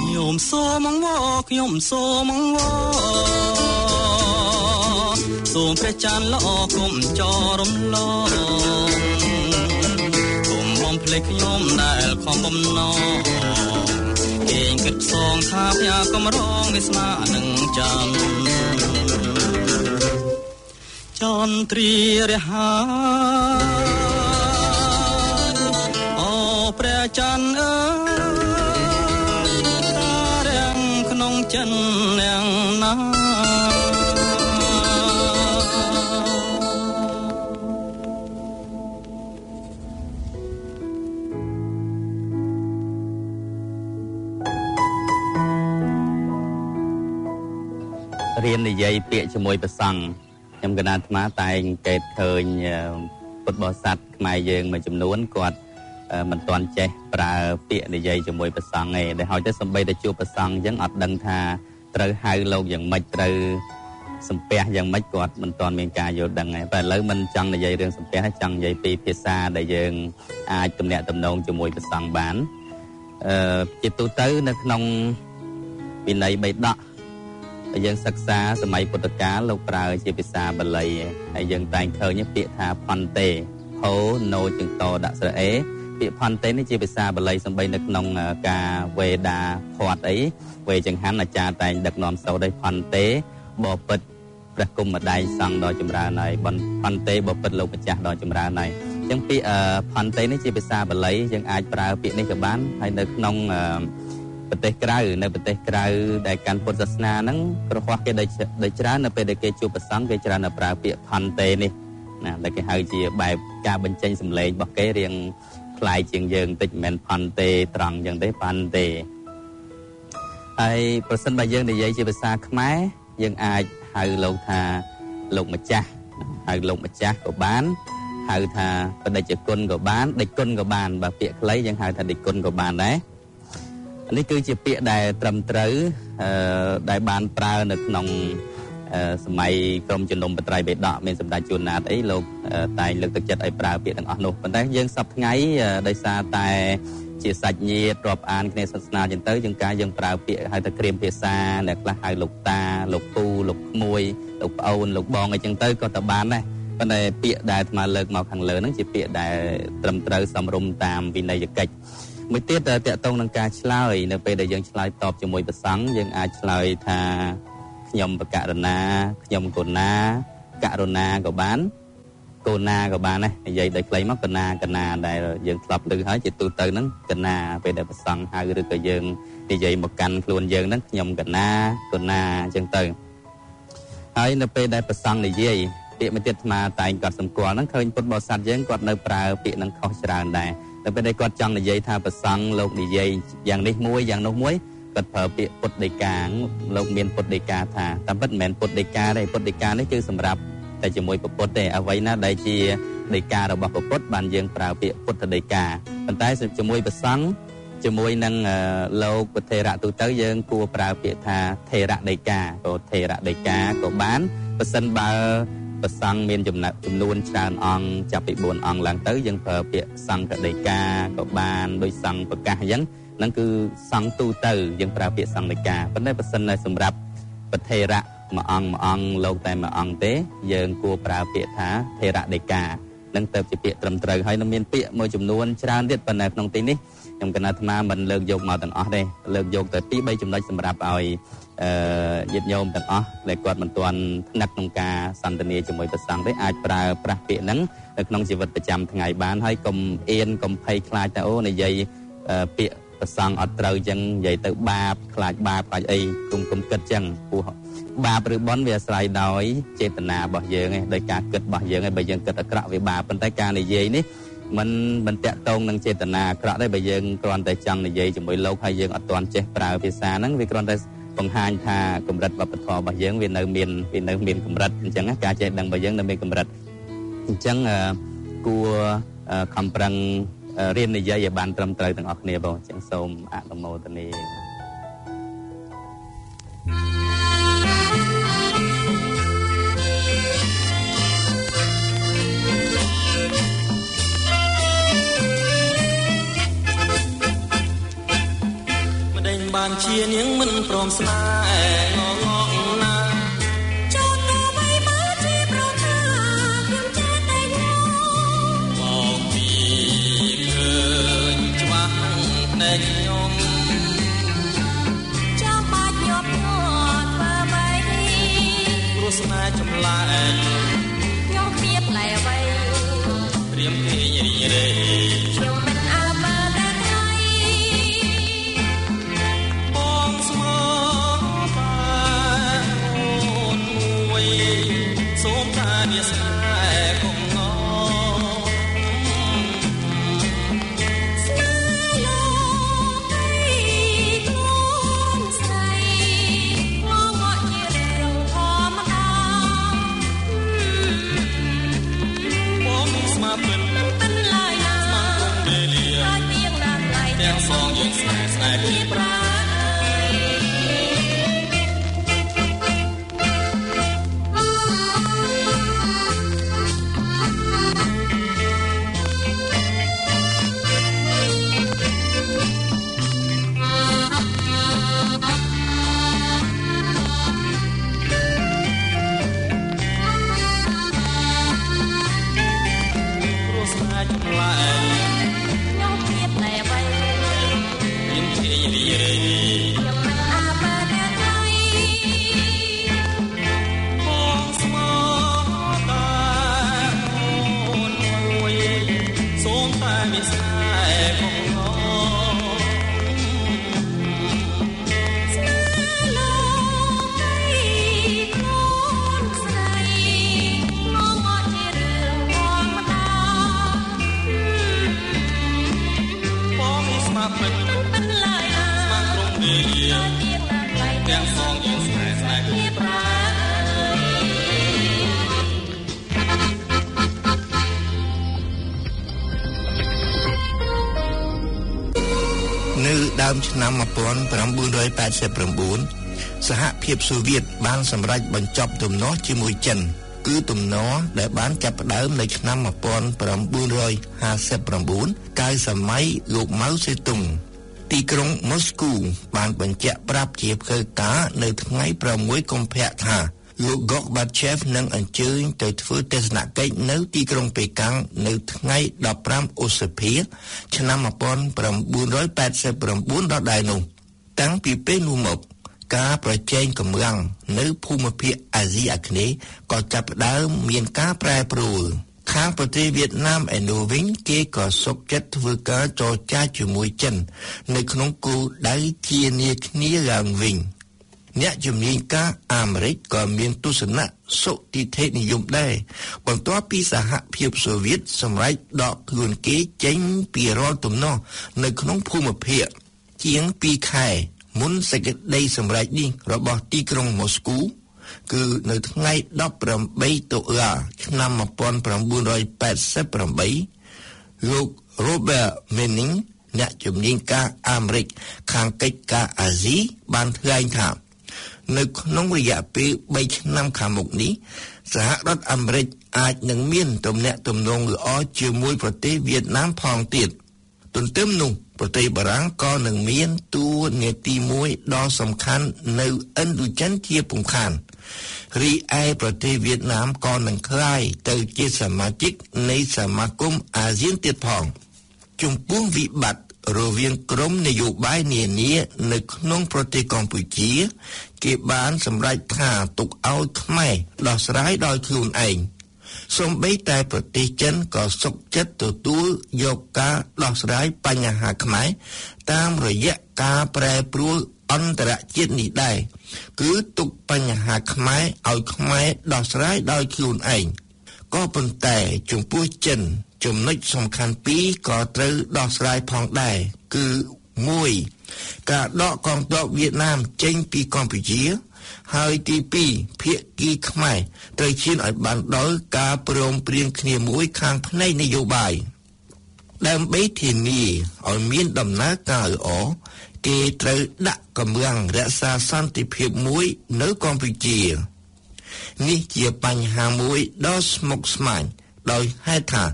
ខ្ញុំសូមអង្វរខ្ញុំសូមអង្វរ សូមព្រះច័ន្ទល្អគុំចរំលងគុំបំភ្លេចខ្ញុំដែលខំបំណងគេងគិតផ្សងថាផ្ញើកំរងវាសនានឹងច័ន្ទចន្ទ្រារហើយអូព្រះច័ន្ទអើយតារាំងក្នុងចិន រៀននិយាយពាក្យជាមួយព្រះសង្ឃខ្ញុំកណាអាត្មាតែងកេតឃើញអឺពុទ្ធបរិស័ទខ្មែរយើងមួយចំនួនគាត់មិនទាន់ចេះប្រើពាក្យនិយាយជាមួយព្រះសង្ឃទេដែលហើយទៅសំបីតែជួបព្រះសង្ឃអញ្ចឹងអត់ដឹងថាត្រូវហៅលោកយ៉ាងម៉េចត្រូវសំពះយ៉ាងម៉េចគាត់មិនទាន់មានការយល់ដឹងទេតែឥឡូវមិនចង់និយាយរឿងសំពះចង់និយាយពីភាសាដែលយើងអាចទំនាក់ទំនងជាមួយព្រះសង្ឃបានអឺជាទូទៅនៅក្នុងវិន័យបៃដក ដែលយើងសិក្សាសម័យពុទ្ធកាលលោកប្រើជាភាសាបាលីហើយយើងតែងឃើញពាក្យថាផន្តេហូណូជើងតដាក់ស្រអេពាក្យផន្តេនេះជាភាសាបាលីសំបីនៅក្នុងការវេដាផាត់អីវេចង្ហាន់អាចារ្យតែងដឹកនាំសូត្រឲ្យផន្តេបពិតព្រះគុំម្ដាយសង្ឃដ៏ចម្រើនហើយបផន្តេបពិតលោកម្ចាស់ដ៏ចម្រើនហើយអញ្ចឹងពាក្យផន្តេនេះជាភាសាបាលីយើងអាចប្រើពាក្យនេះក៏បានហើយនៅក្នុង ប្រទេសក្រៅនៅប្រទេសក្រៅដែលកាន់ពុទ្ធសាសនាហ្នឹងប្រហោះគេដូចច្រើននៅពេលដែលគេជួបប្រសង់គេច្រើនតែប្រើពាក្យផាន់តេនេះណាដែលគេហៅជាបែបការបញ្ចេញសម្លេងរបស់គេរៀងប្លែកជាងយើងបន្តិចមិនមែនផាន់តេត្រង់យ៉ាងទេផាន់តេហើយប្រសិនបើយើងនិយាយជាភាសាខ្មែរយើងអាចហៅលោកថាលោកម្ចាស់ហៅលោកម្ចាស់ក៏បានហៅថាបដិជ្ជគុណក៏បានដិជ្ជគុណក៏បានបើពាក្យខ្លីយើងហៅថាដិជ្ជគុណក៏បានដែរ នេះគឺជាពាក្យដែលត្រឹមត្រូវដែលបានប្រើនៅក្នុងសម័យក្រមជំនុំបត្រៃបេដកមានសម្ដេចជួនណាតអីលោកតែងលើកទឹកចិត្តឲ្យប្រើពាក្យទាំងអស់នោះប៉ុន្តែយើងសពថ្ងៃដោយសារតែជាសាច់ញាតិរាប់អានគ្នាសាសនាចឹងទៅជាងការយើងប្រើពាក្យហៅថាក្រៀមភាសាអ្នកខ្លះហៅលោកតាលោកពូលោកក្មួយលោកប្អូនលោកបងអីចឹងទៅក៏ទៅបានដែរប៉ុន្តែពាក្យដែលអាត្មាលើកមកខាងលើហ្នឹងជាពាក្យដែលត្រឹមត្រូវសមរម្យតាមវិន័យកិច្ច មួយទៀតតកតងនឹងការឆ្លើយនៅពេលដែលយើងឆ្លើយតបជាមួយប្រសង់យើងអាចឆ្លើយថាខ្ញុំបកករណាខ្ញុំកូណាករុណាក៏បានកូណាក៏បានដែរនិយាយដោយខ្លីមកកណាកណាដែលយើងធ្លាប់ឮហើយជាទូទៅហ្នឹងកណាពេលដែលប្រសង់ហៅឬក៏យើងនិយាយមកកាន់ខ្លួនយើងហ្នឹងខ្ញុំកណាកូណាអញ្ចឹងទៅហើយនៅពេលដែលប្រសង់និយាយពាក្យមួយទៀតអាតែងគាត់សម្គាល់ហ្នឹងឃើញពុទ្ធបរិស័ទយើងគាត់នៅប្រើពាក្យហ្នឹងខុសច្រើនដែរ នៅពេលដែលគាត់ចង់និយាយថាប្រសង់លោកនិយាយយ៉ាងនេះមួយយ៉ាងនោះមួយគាត់ប្រើពាក្យពុទ្ធដីកាលោកមានពុទ្ធដីកាថាតាមពិតមិនមែនពុទ្ធដីកាទេពុទ្ធដីកានេះគឺសម្រាប់តែជាមួយពុទ្ធទេអ្វីណាដែលជាដីការបស់ពុទ្ធបានយើងប្រើពាក្យពុទ្ធដីកាប៉ុន្តែជាមួយប្រសង់ជាមួយនឹងលោកពុទ្ធេរៈទូទៅយើងគួរប្រើពាក្យថាថេរៈដីកាក៏ថេរៈដីកាក៏បានបើសិនបើ ប្រសង់មានចំណាក់ចំនួនច្រើនអង្គចាប់ពី4អង្គឡើងទៅយើងប្រើពាក្យសង្ឃដីកាក៏បានដោយសង្ឃប្រកាសអញ្ចឹងហ្នឹងគឺសង្ឃទូទៅយើងប្រើពាក្យសង្ឃដីកាប៉ុន្តែបើសិនតែសម្រាប់ប្រធេរៈមួយអង្គមួយអង្គលោកតែមួយអង្គទេ យើងគួរប្រើពាក្យថាធេរៈដីកានឹងទៅជាពាក្យត្រឹមត្រូវហើយនឹងមានពាក្យមួយចំនួនច្រើនទៀតប៉ុន្តែក្នុងទីនេះ ខ្ញុំកណាអាត្មាមិនលើកយកមកទាំងអស់ទេលើកយកតែពីរ3ចំណុចសម្រាប់ឲ្យអឺញាតិញោមទាំងអស់ដែលគាត់មិនទាន់ថ្នាក់ក្នុងការសន្ទនាជាមួយព្រះសង្ឃទេអាចប្រើប្រាស់ពាក្យហ្នឹងនៅក្នុងជីវិតប្រចាំថ្ងៃបានហើយកុំអៀនកុំភ័យខ្លាចតែអូនិយាយពាក្យប្រសង់អត់ត្រូវចឹងនិយាយទៅបាបខ្លាចបាបខ្លាចអីគុំគុំគិតចឹងពោះបាបឬបន់វាអាស្រ័យដោយចេតនារបស់យើងឯងដោយការគិតរបស់យើងឯងបើយើងគិតអាក្រក់វាបាបប៉ុន្តែការនិយាយនេះ มันមិនតាក់ទងនឹងចេតនាអាក្រក់ទេបើយើងគ្រាន់តែចង់និយាយជាមួយលោកហើយយើងអត់ទាន់ចេះប្រើភាសាហ្នឹងវាគ្រាន់តែបង្ហាញថាកម្រិតវប្បធម៌របស់យើងវានៅមានវានៅមានកម្រិតអញ្ចឹងការចេះដឹងរបស់យើងនៅមានកម្រិតអញ្ចឹងគួរខំប្រឹងរៀននិយាយឲ្យបានត្រឹមត្រូវទាំងអស់គ្នាបងចឹងសូមអនុមោទនា បានជានាងមិនព្រមស្នេហ៍ ភាពសូវៀតបានសម្រេចបញ្ចប់ទំនាស់ជាមួយចិនគឺទំនាស់ដែលបានចាប់ផ្ដើមនៅឆ្នាំ1959កាលសម័យលោកម៉ៅសេតុងទីក្រុងម៉ូស្គូបានបញ្ជាក់ប្រាប់ជាផ្លូវការនៅថ្ងៃ6កុម្ភៈថាលោក Gorbachev នឹងអញ្ជើញទៅធ្វើទស្សនកិច្ចនៅទីក្រុងប៉េកាំងនៅថ្ងៃ15ឧសភាឆ្នាំ1989ដដែលនោះតាំងពីពេលនោះមក ការប្រជែងកម្លាំងនៅភូមិភាគអាស៊ីអាគ្នេយ៍ក៏ចាប់ផ្ដើមមានការប្រែប្រួលខាងប្រទេសវៀតណាមឯនោះវិញគេក៏សុខចិត្តធ្វើការចរចាជាមួយចិន នៅក្នុងគោលដៅជានាគ្នាឡើងវិញ។អ្នកជំនាញការអាមេរិកក៏មានទស្សនៈសុតិធិនិយមដែរបន្ទាប់ពីសហភាពសូវៀតសម្រេចដកខ្លួនគេចេញពីរាល់ទំនាស់នៅក្នុងភូមិភាគជាង2ខែ មុនសេចក្តីសម្រេចនេះរបស់ទីក្រុងម៉ូស្គូគឺនៅថ្ងៃ18តុលាឆ្នាំ1988លោក Robert Manning អ្នកជំនាញការអាមេរិកខាងកិច្ចការអាស៊ីបានថ្លែងថា នៅក្នុងរយៈពេល3ឆ្នាំខាងមុខនេះសហរដ្ឋអាមេរិកអាចនឹងមានទំនាក់ទំនងល្អជាមួយប្រទេសវៀតណាមផងទៀត ទន្ទឹមនោះប្រទេសបារាំងក៏នឹងមានតួនាទីមួយដ៏សំខាន់នៅឥណ្ឌូចិនជាពំខានរីឯប្រទេសវៀតណាមក៏នឹងក្លាយទៅជាសមាជិកនៃសមាគមអាស៊ានទៀតផងចំពោះវិបត្តិរវាងក្រមនយោបាយនានានៅក្នុងប្រទេសកម្ពុជា គេបានសម្រេចថាទុកឲ្យខ្មែរដោះស្រាយដោយខ្លួនឯង សូម្បីតែប្រទេសចិនក៏សុខចិត្តទទួលយកការដោះស្រាយបញ្ហាខ្មែរតាមរយៈការប្រែប្រួលអន្តរជាតិនេះដែរគឺទុកបញ្ហាខ្មែរឲ្យខ្មែរដោះស្រាយដោយខ្លួនឯងក៏ប៉ុន្តែចំពោះចិន ចំណុចសំខាន់ពីរក៏ត្រូវដោះស្រាយផងដែរគឺ1ការដកកងទ័ពវៀតណាមចេញពីកម្ពុជា ហើយទី2ភាគីខ្មែរត្រូវឈានឲ្យបានដល់ការព្រមព្រៀងគ្នាមួយខាងផ្នែកនយោបាយដើម្បីធានាឲ្យមានដំណើរការល្អគេត្រូវដាក់កម្លាំងរក្សាសន្តិភាពមួយនៅកម្ពុជានេះជាបញ្ហាមួយដ៏ស្មុគស្មាញដោយហេតុថា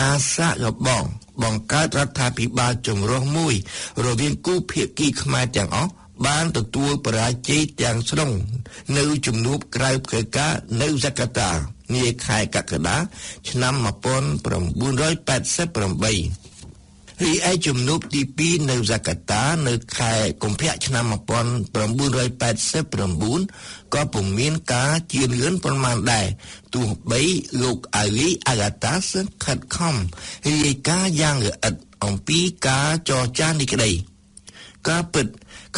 ការសាកល្បងបង្កើតរដ្ឋាភិបាលចម្រុះមួយ រវាងគូភាគីខ្មែរទាំងអស់ បានទទួលបរាជ័យទាំងស្រុងនៅជំនួបក្រៅផ្លូវការនៅហ្សាកាតានាខែកក្កដាឆ្នាំ1988រីឯជំនួបទី2នៅហ្សាកាតានៅខែកុម្ភៈឆ្នាំ1989ក៏ពុំមានការជឿនលឿនប៉ុន្មានដែរទោះបីលោកអាលីអាហ្កាតាសខិតខំរាយការណ៍យ៉ាងល្អិតអំពីការចរចានេះក្តីការពិត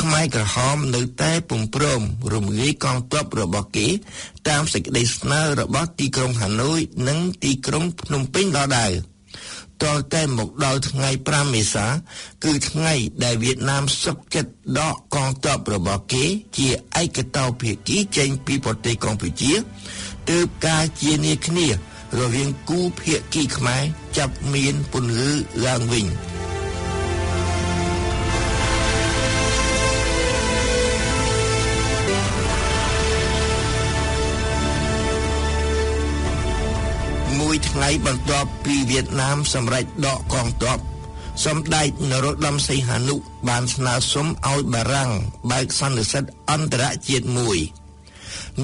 ខ្មែរក្រហមនៅតែពុំព្រមរំលាយកងទ័ពរបស់គេ តាមសេចក្តីស្នើរបស់ទីក្រុងហាណូយនិងទីក្រុងភ្នំពេញដដែល។តតែមកដល់ថ្ងៃ5មេសា គឺថ្ងៃដែលវៀតណាមសុកចិត្តដកកងទ័ពរបស់គេ ជាឯកតោភាគីចេញពីប្រទេសកម្ពុជាទើបការជានាគ្នារវាងគូភាគីខ្មែរចាប់មានពន្លឺឡើងវិញ ថ្ងៃបន្ទាប់ពីវៀតណាមសម្រេចដកកងទ័ពសម្ដេចនរោត្តមសីហនុបានស្នើសុំឲ្យបារាំងបើកសន្និសីទអន្តរជាតិមួយ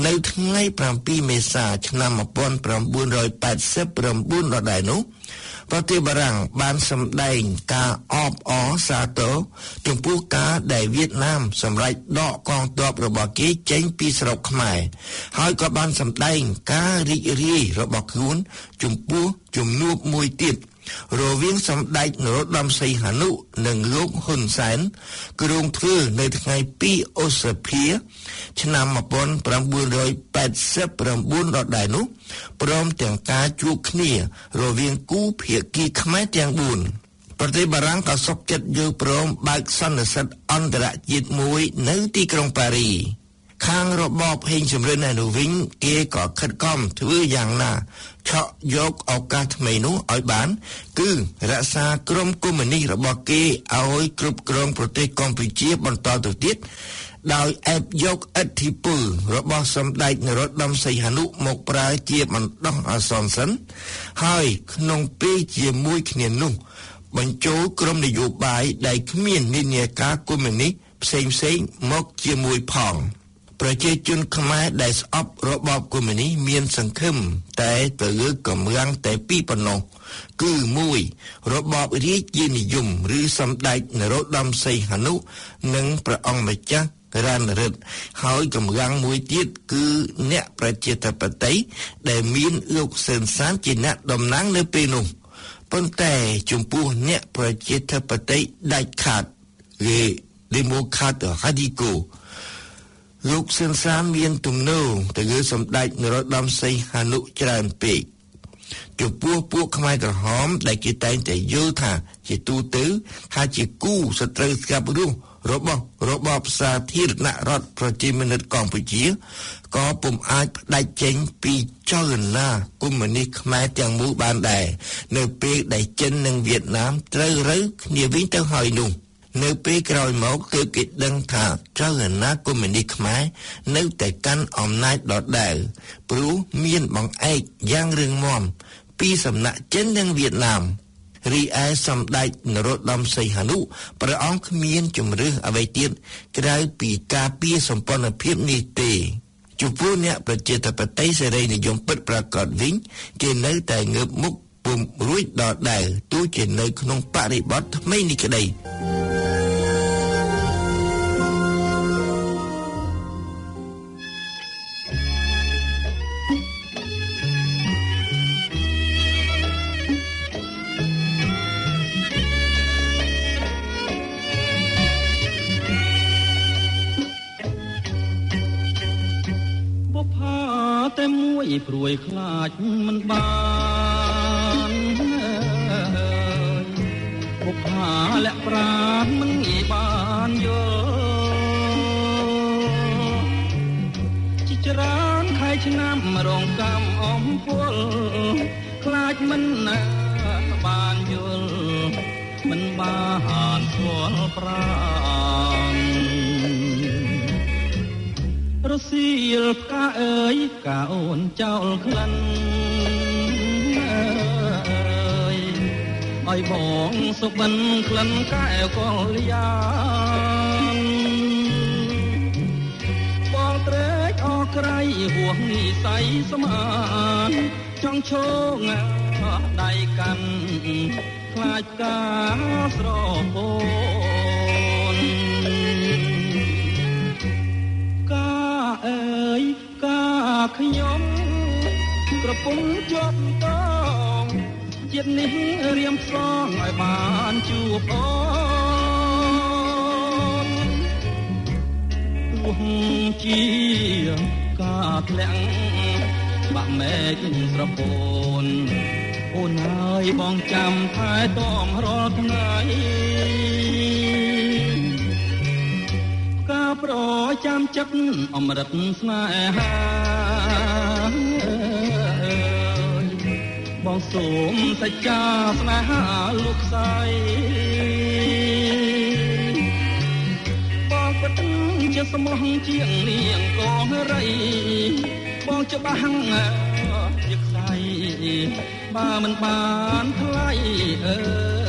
នៅថ្ងៃ7មេសាឆ្នាំ1989ដដែលនោះ ប្រទេសបារាំងបានសម្ដែងការអបអរសាទរចំពោះការដែលវៀតណាមសម្រេចដកកងទ័ពរបស់គេចេញពីស្រុកខ្មែរហើយក៏បានសម្ដែងការរីករាយរបស់ខ្លួនចំពោះជំនួបមួយទៀត រវាងសម្ដេចនរោត្តមសីហនុនិងលោកហ៊ុនសែនគ្រោងធ្វើនៅថ្ងៃ2ឧសភាឆ្នាំ1989ដដែលនោះព្រមទាំងការជួបគ្នា រវាងគូភាគីខ្មែរទាំង4ប្រទេសបារាំងក៏សុខចិត្តយល់ព្រមបើកសន្និសីទអន្តរជាតិមួយនៅទីក្រុងប៉ារីខាងរបបហេងសំរិនឯនោះវិញ គេក៏ខិតខំធ្វើយ៉ាងណា ឆក់យកឱកាសថ្មីនោះឲ្យបាន គឺរក្សាក្រមកុម្មុយនីសរបស់គេឲ្យគ្រប់គ្រងប្រទេសកម្ពុជាបន្តទៅទៀតដោយអែបយកអធិពលរបស់សម្ដេចនរោត្តមសីហនុមកប្រើជាបណ្ដោះអាសន្នសិន ហើយក្នុងពេលជាមួយគ្នានោះ បញ្ចូលក្រមនយោបាយដែលគ្មាននិន្នាការកុម្មុយនីសផ្សេងផ្សេងមកជាមួយផង។ ប្រជាជនខ្មែរដែលស្អប់របបកុម្មុយនីសមានសង្ឃឹមតែទៅលើកម្លាំងតែពីរប៉ុណ្ណោះគឺ1របបរាជានិយមឬសម្ដេចនរោត្តមសីហនុ និងព្រះអង្គម្ចាស់រានរិទ្ធហើយកម្លាំងមួយទៀតគឺអ្នកប្រជាធិបតេយ្យដែលមានលោកសឿនសានជាអ្នកតំណាងនៅពេលនោះប៉ុន្តែចំពោះអ្នកប្រជាធិបតេយ្យដាច់ខាតគេ démocrate radicaux លោកសឿនសានមានទំនោរទៅលើសម្ដេចនរោត្តមសីហនុច្រើនពេកចំពោះពួកខ្មែរក្រហមដែលគេតែងតែយល់ថាជាទូទៅថាជាគូសត្រូវស្កាប់រស់របស់របបសាធារណរដ្ឋប្រជាមានិតកម្ពុជាក៏ពុំអាចផ្ដាច់ចេញពីចលនាកុម្មុយនីសខ្មែរទាំងមូលបានដែរនៅពេលដែលចិននិងវៀតណាមត្រូវរើគ្នាវិញទៅហើយនោះ។ នៅពេលក្រោយមកគឺគេដឹងថាចលនាកុម្មុយនីសខ្មែរនៅតែកាន់អំណាចដដែលព្រោះមានបង្អែកយ៉ាងរឹងមាំពីសំណាក់ចិននិងវៀតណាមរីឯសម្ដេចនរោត្តមសីហនុព្រះអង្គគ្មានជំរឿសអ្វីទៀតក្រៅពីការពារសម្ព័ន្ធភាពនេះទេចំពោះអ្នកប្រជាធិបតេយ្យសេរីនិយមពិតប្រាកដវិញគេនៅតែងើបមុខពុំរួចដល់ដែរទោះជានៅក្នុងបរិបទថ្មីនេះក្តី ព្រួយខ្លាចមិនបានពុកហាលាក់ប្រានមិនងាយបានយល់ជីច្រើនខែឆ្នាំរងកម្មអំពលខ្លាចមិនណាបានយល់មិនបានស្គាល់ប្រា រសៀលផ្កាអើយផ្កាអូនចោលក្លិនអើយឲ្យបងសុបិនក្លិនកែវកលយានបងត្រេកអរក្រៃហួងនិស័យស្មានចង់ឈោងដៃកាន់ខ្លាចការស្រពោ ខ្ញុំប្រពន្ធជាប់តងជាតិនេះរៀមផ្សងឲ្យបានជួបអូនទោះជាការធ្លាក់បាក់មែកស្រពោនអូនហើយបងចាំថែទាំរាល់ថ្ងៃ ប្រចាំចិត្តអមរិតស្នេហាបងសូមសច្ចាស្នេហាលោកស្រីបងពិតជាស្មោះជាងនាងកងរីបងច្បាស់ជាខ្សែបើមិនបានថ្លៃអើ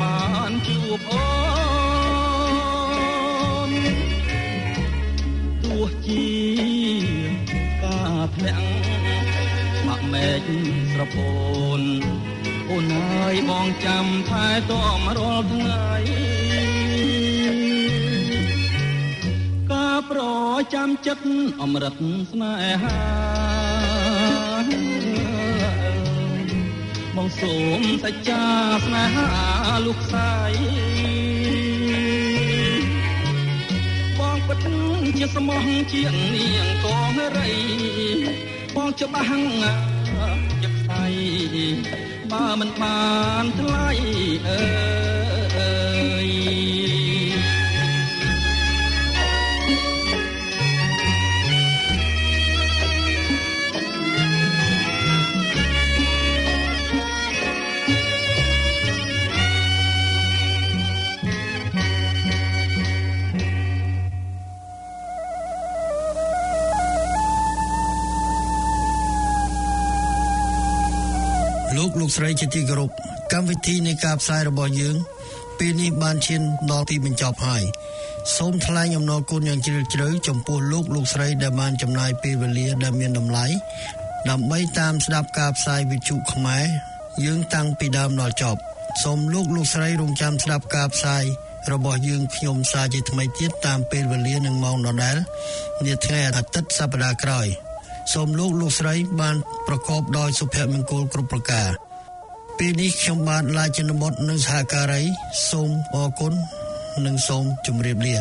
បានជួបអូនទោះជាការធ្លាក់បាក់មែកស្រពោនអូនហើយបងចាំថែទាំរាល់ថ្ងៃការប្រចាំចិត្តអមរិតស្នេហា សូមសច្ចាស្នេហាលោកស្រីបងពិតជាស្មោះជានាងកងរីបងច្បាស់ជាខ្សៃបើមិនបានថ្លៃអើយ ស្រីជាទីគោរពកម្មវិធីនៃការផ្សាយរបស់យើង ពេលនេះបានឈានដល់ទីបញ្ចប់ហើយសូមថ្លែងអំណរគុណយ៉ាងជ្រាលជ្រៅចំពោះលោកលោកស្រីដែលបានចំណាយពេលវេលាដែលមានតម្លៃដើម្បីតាមស្ដាប់ការផ្សាយវិទ្យុខ្មែរយើងតាំងពីដើមដល់ចប់សូមលោកលោកស្រីរងចាំស្ដាប់ការផ្សាយរបស់យើងខ្ញុំសាជាថ្មីទៀតតាមពេលវេលានិងម៉ោងដដែលនាថ្ងៃអាទិត្យសប្តាហ៍ក្រោយ សូមលោកលោកស្រីបានប្រកបដោយសុភមង្គលគ្រប់ប្រការ ពេលនេះខ្ញុំបាទឡាយជនបុតនិងសហការីសូមអរគុណនិងសូមជម្រាបលា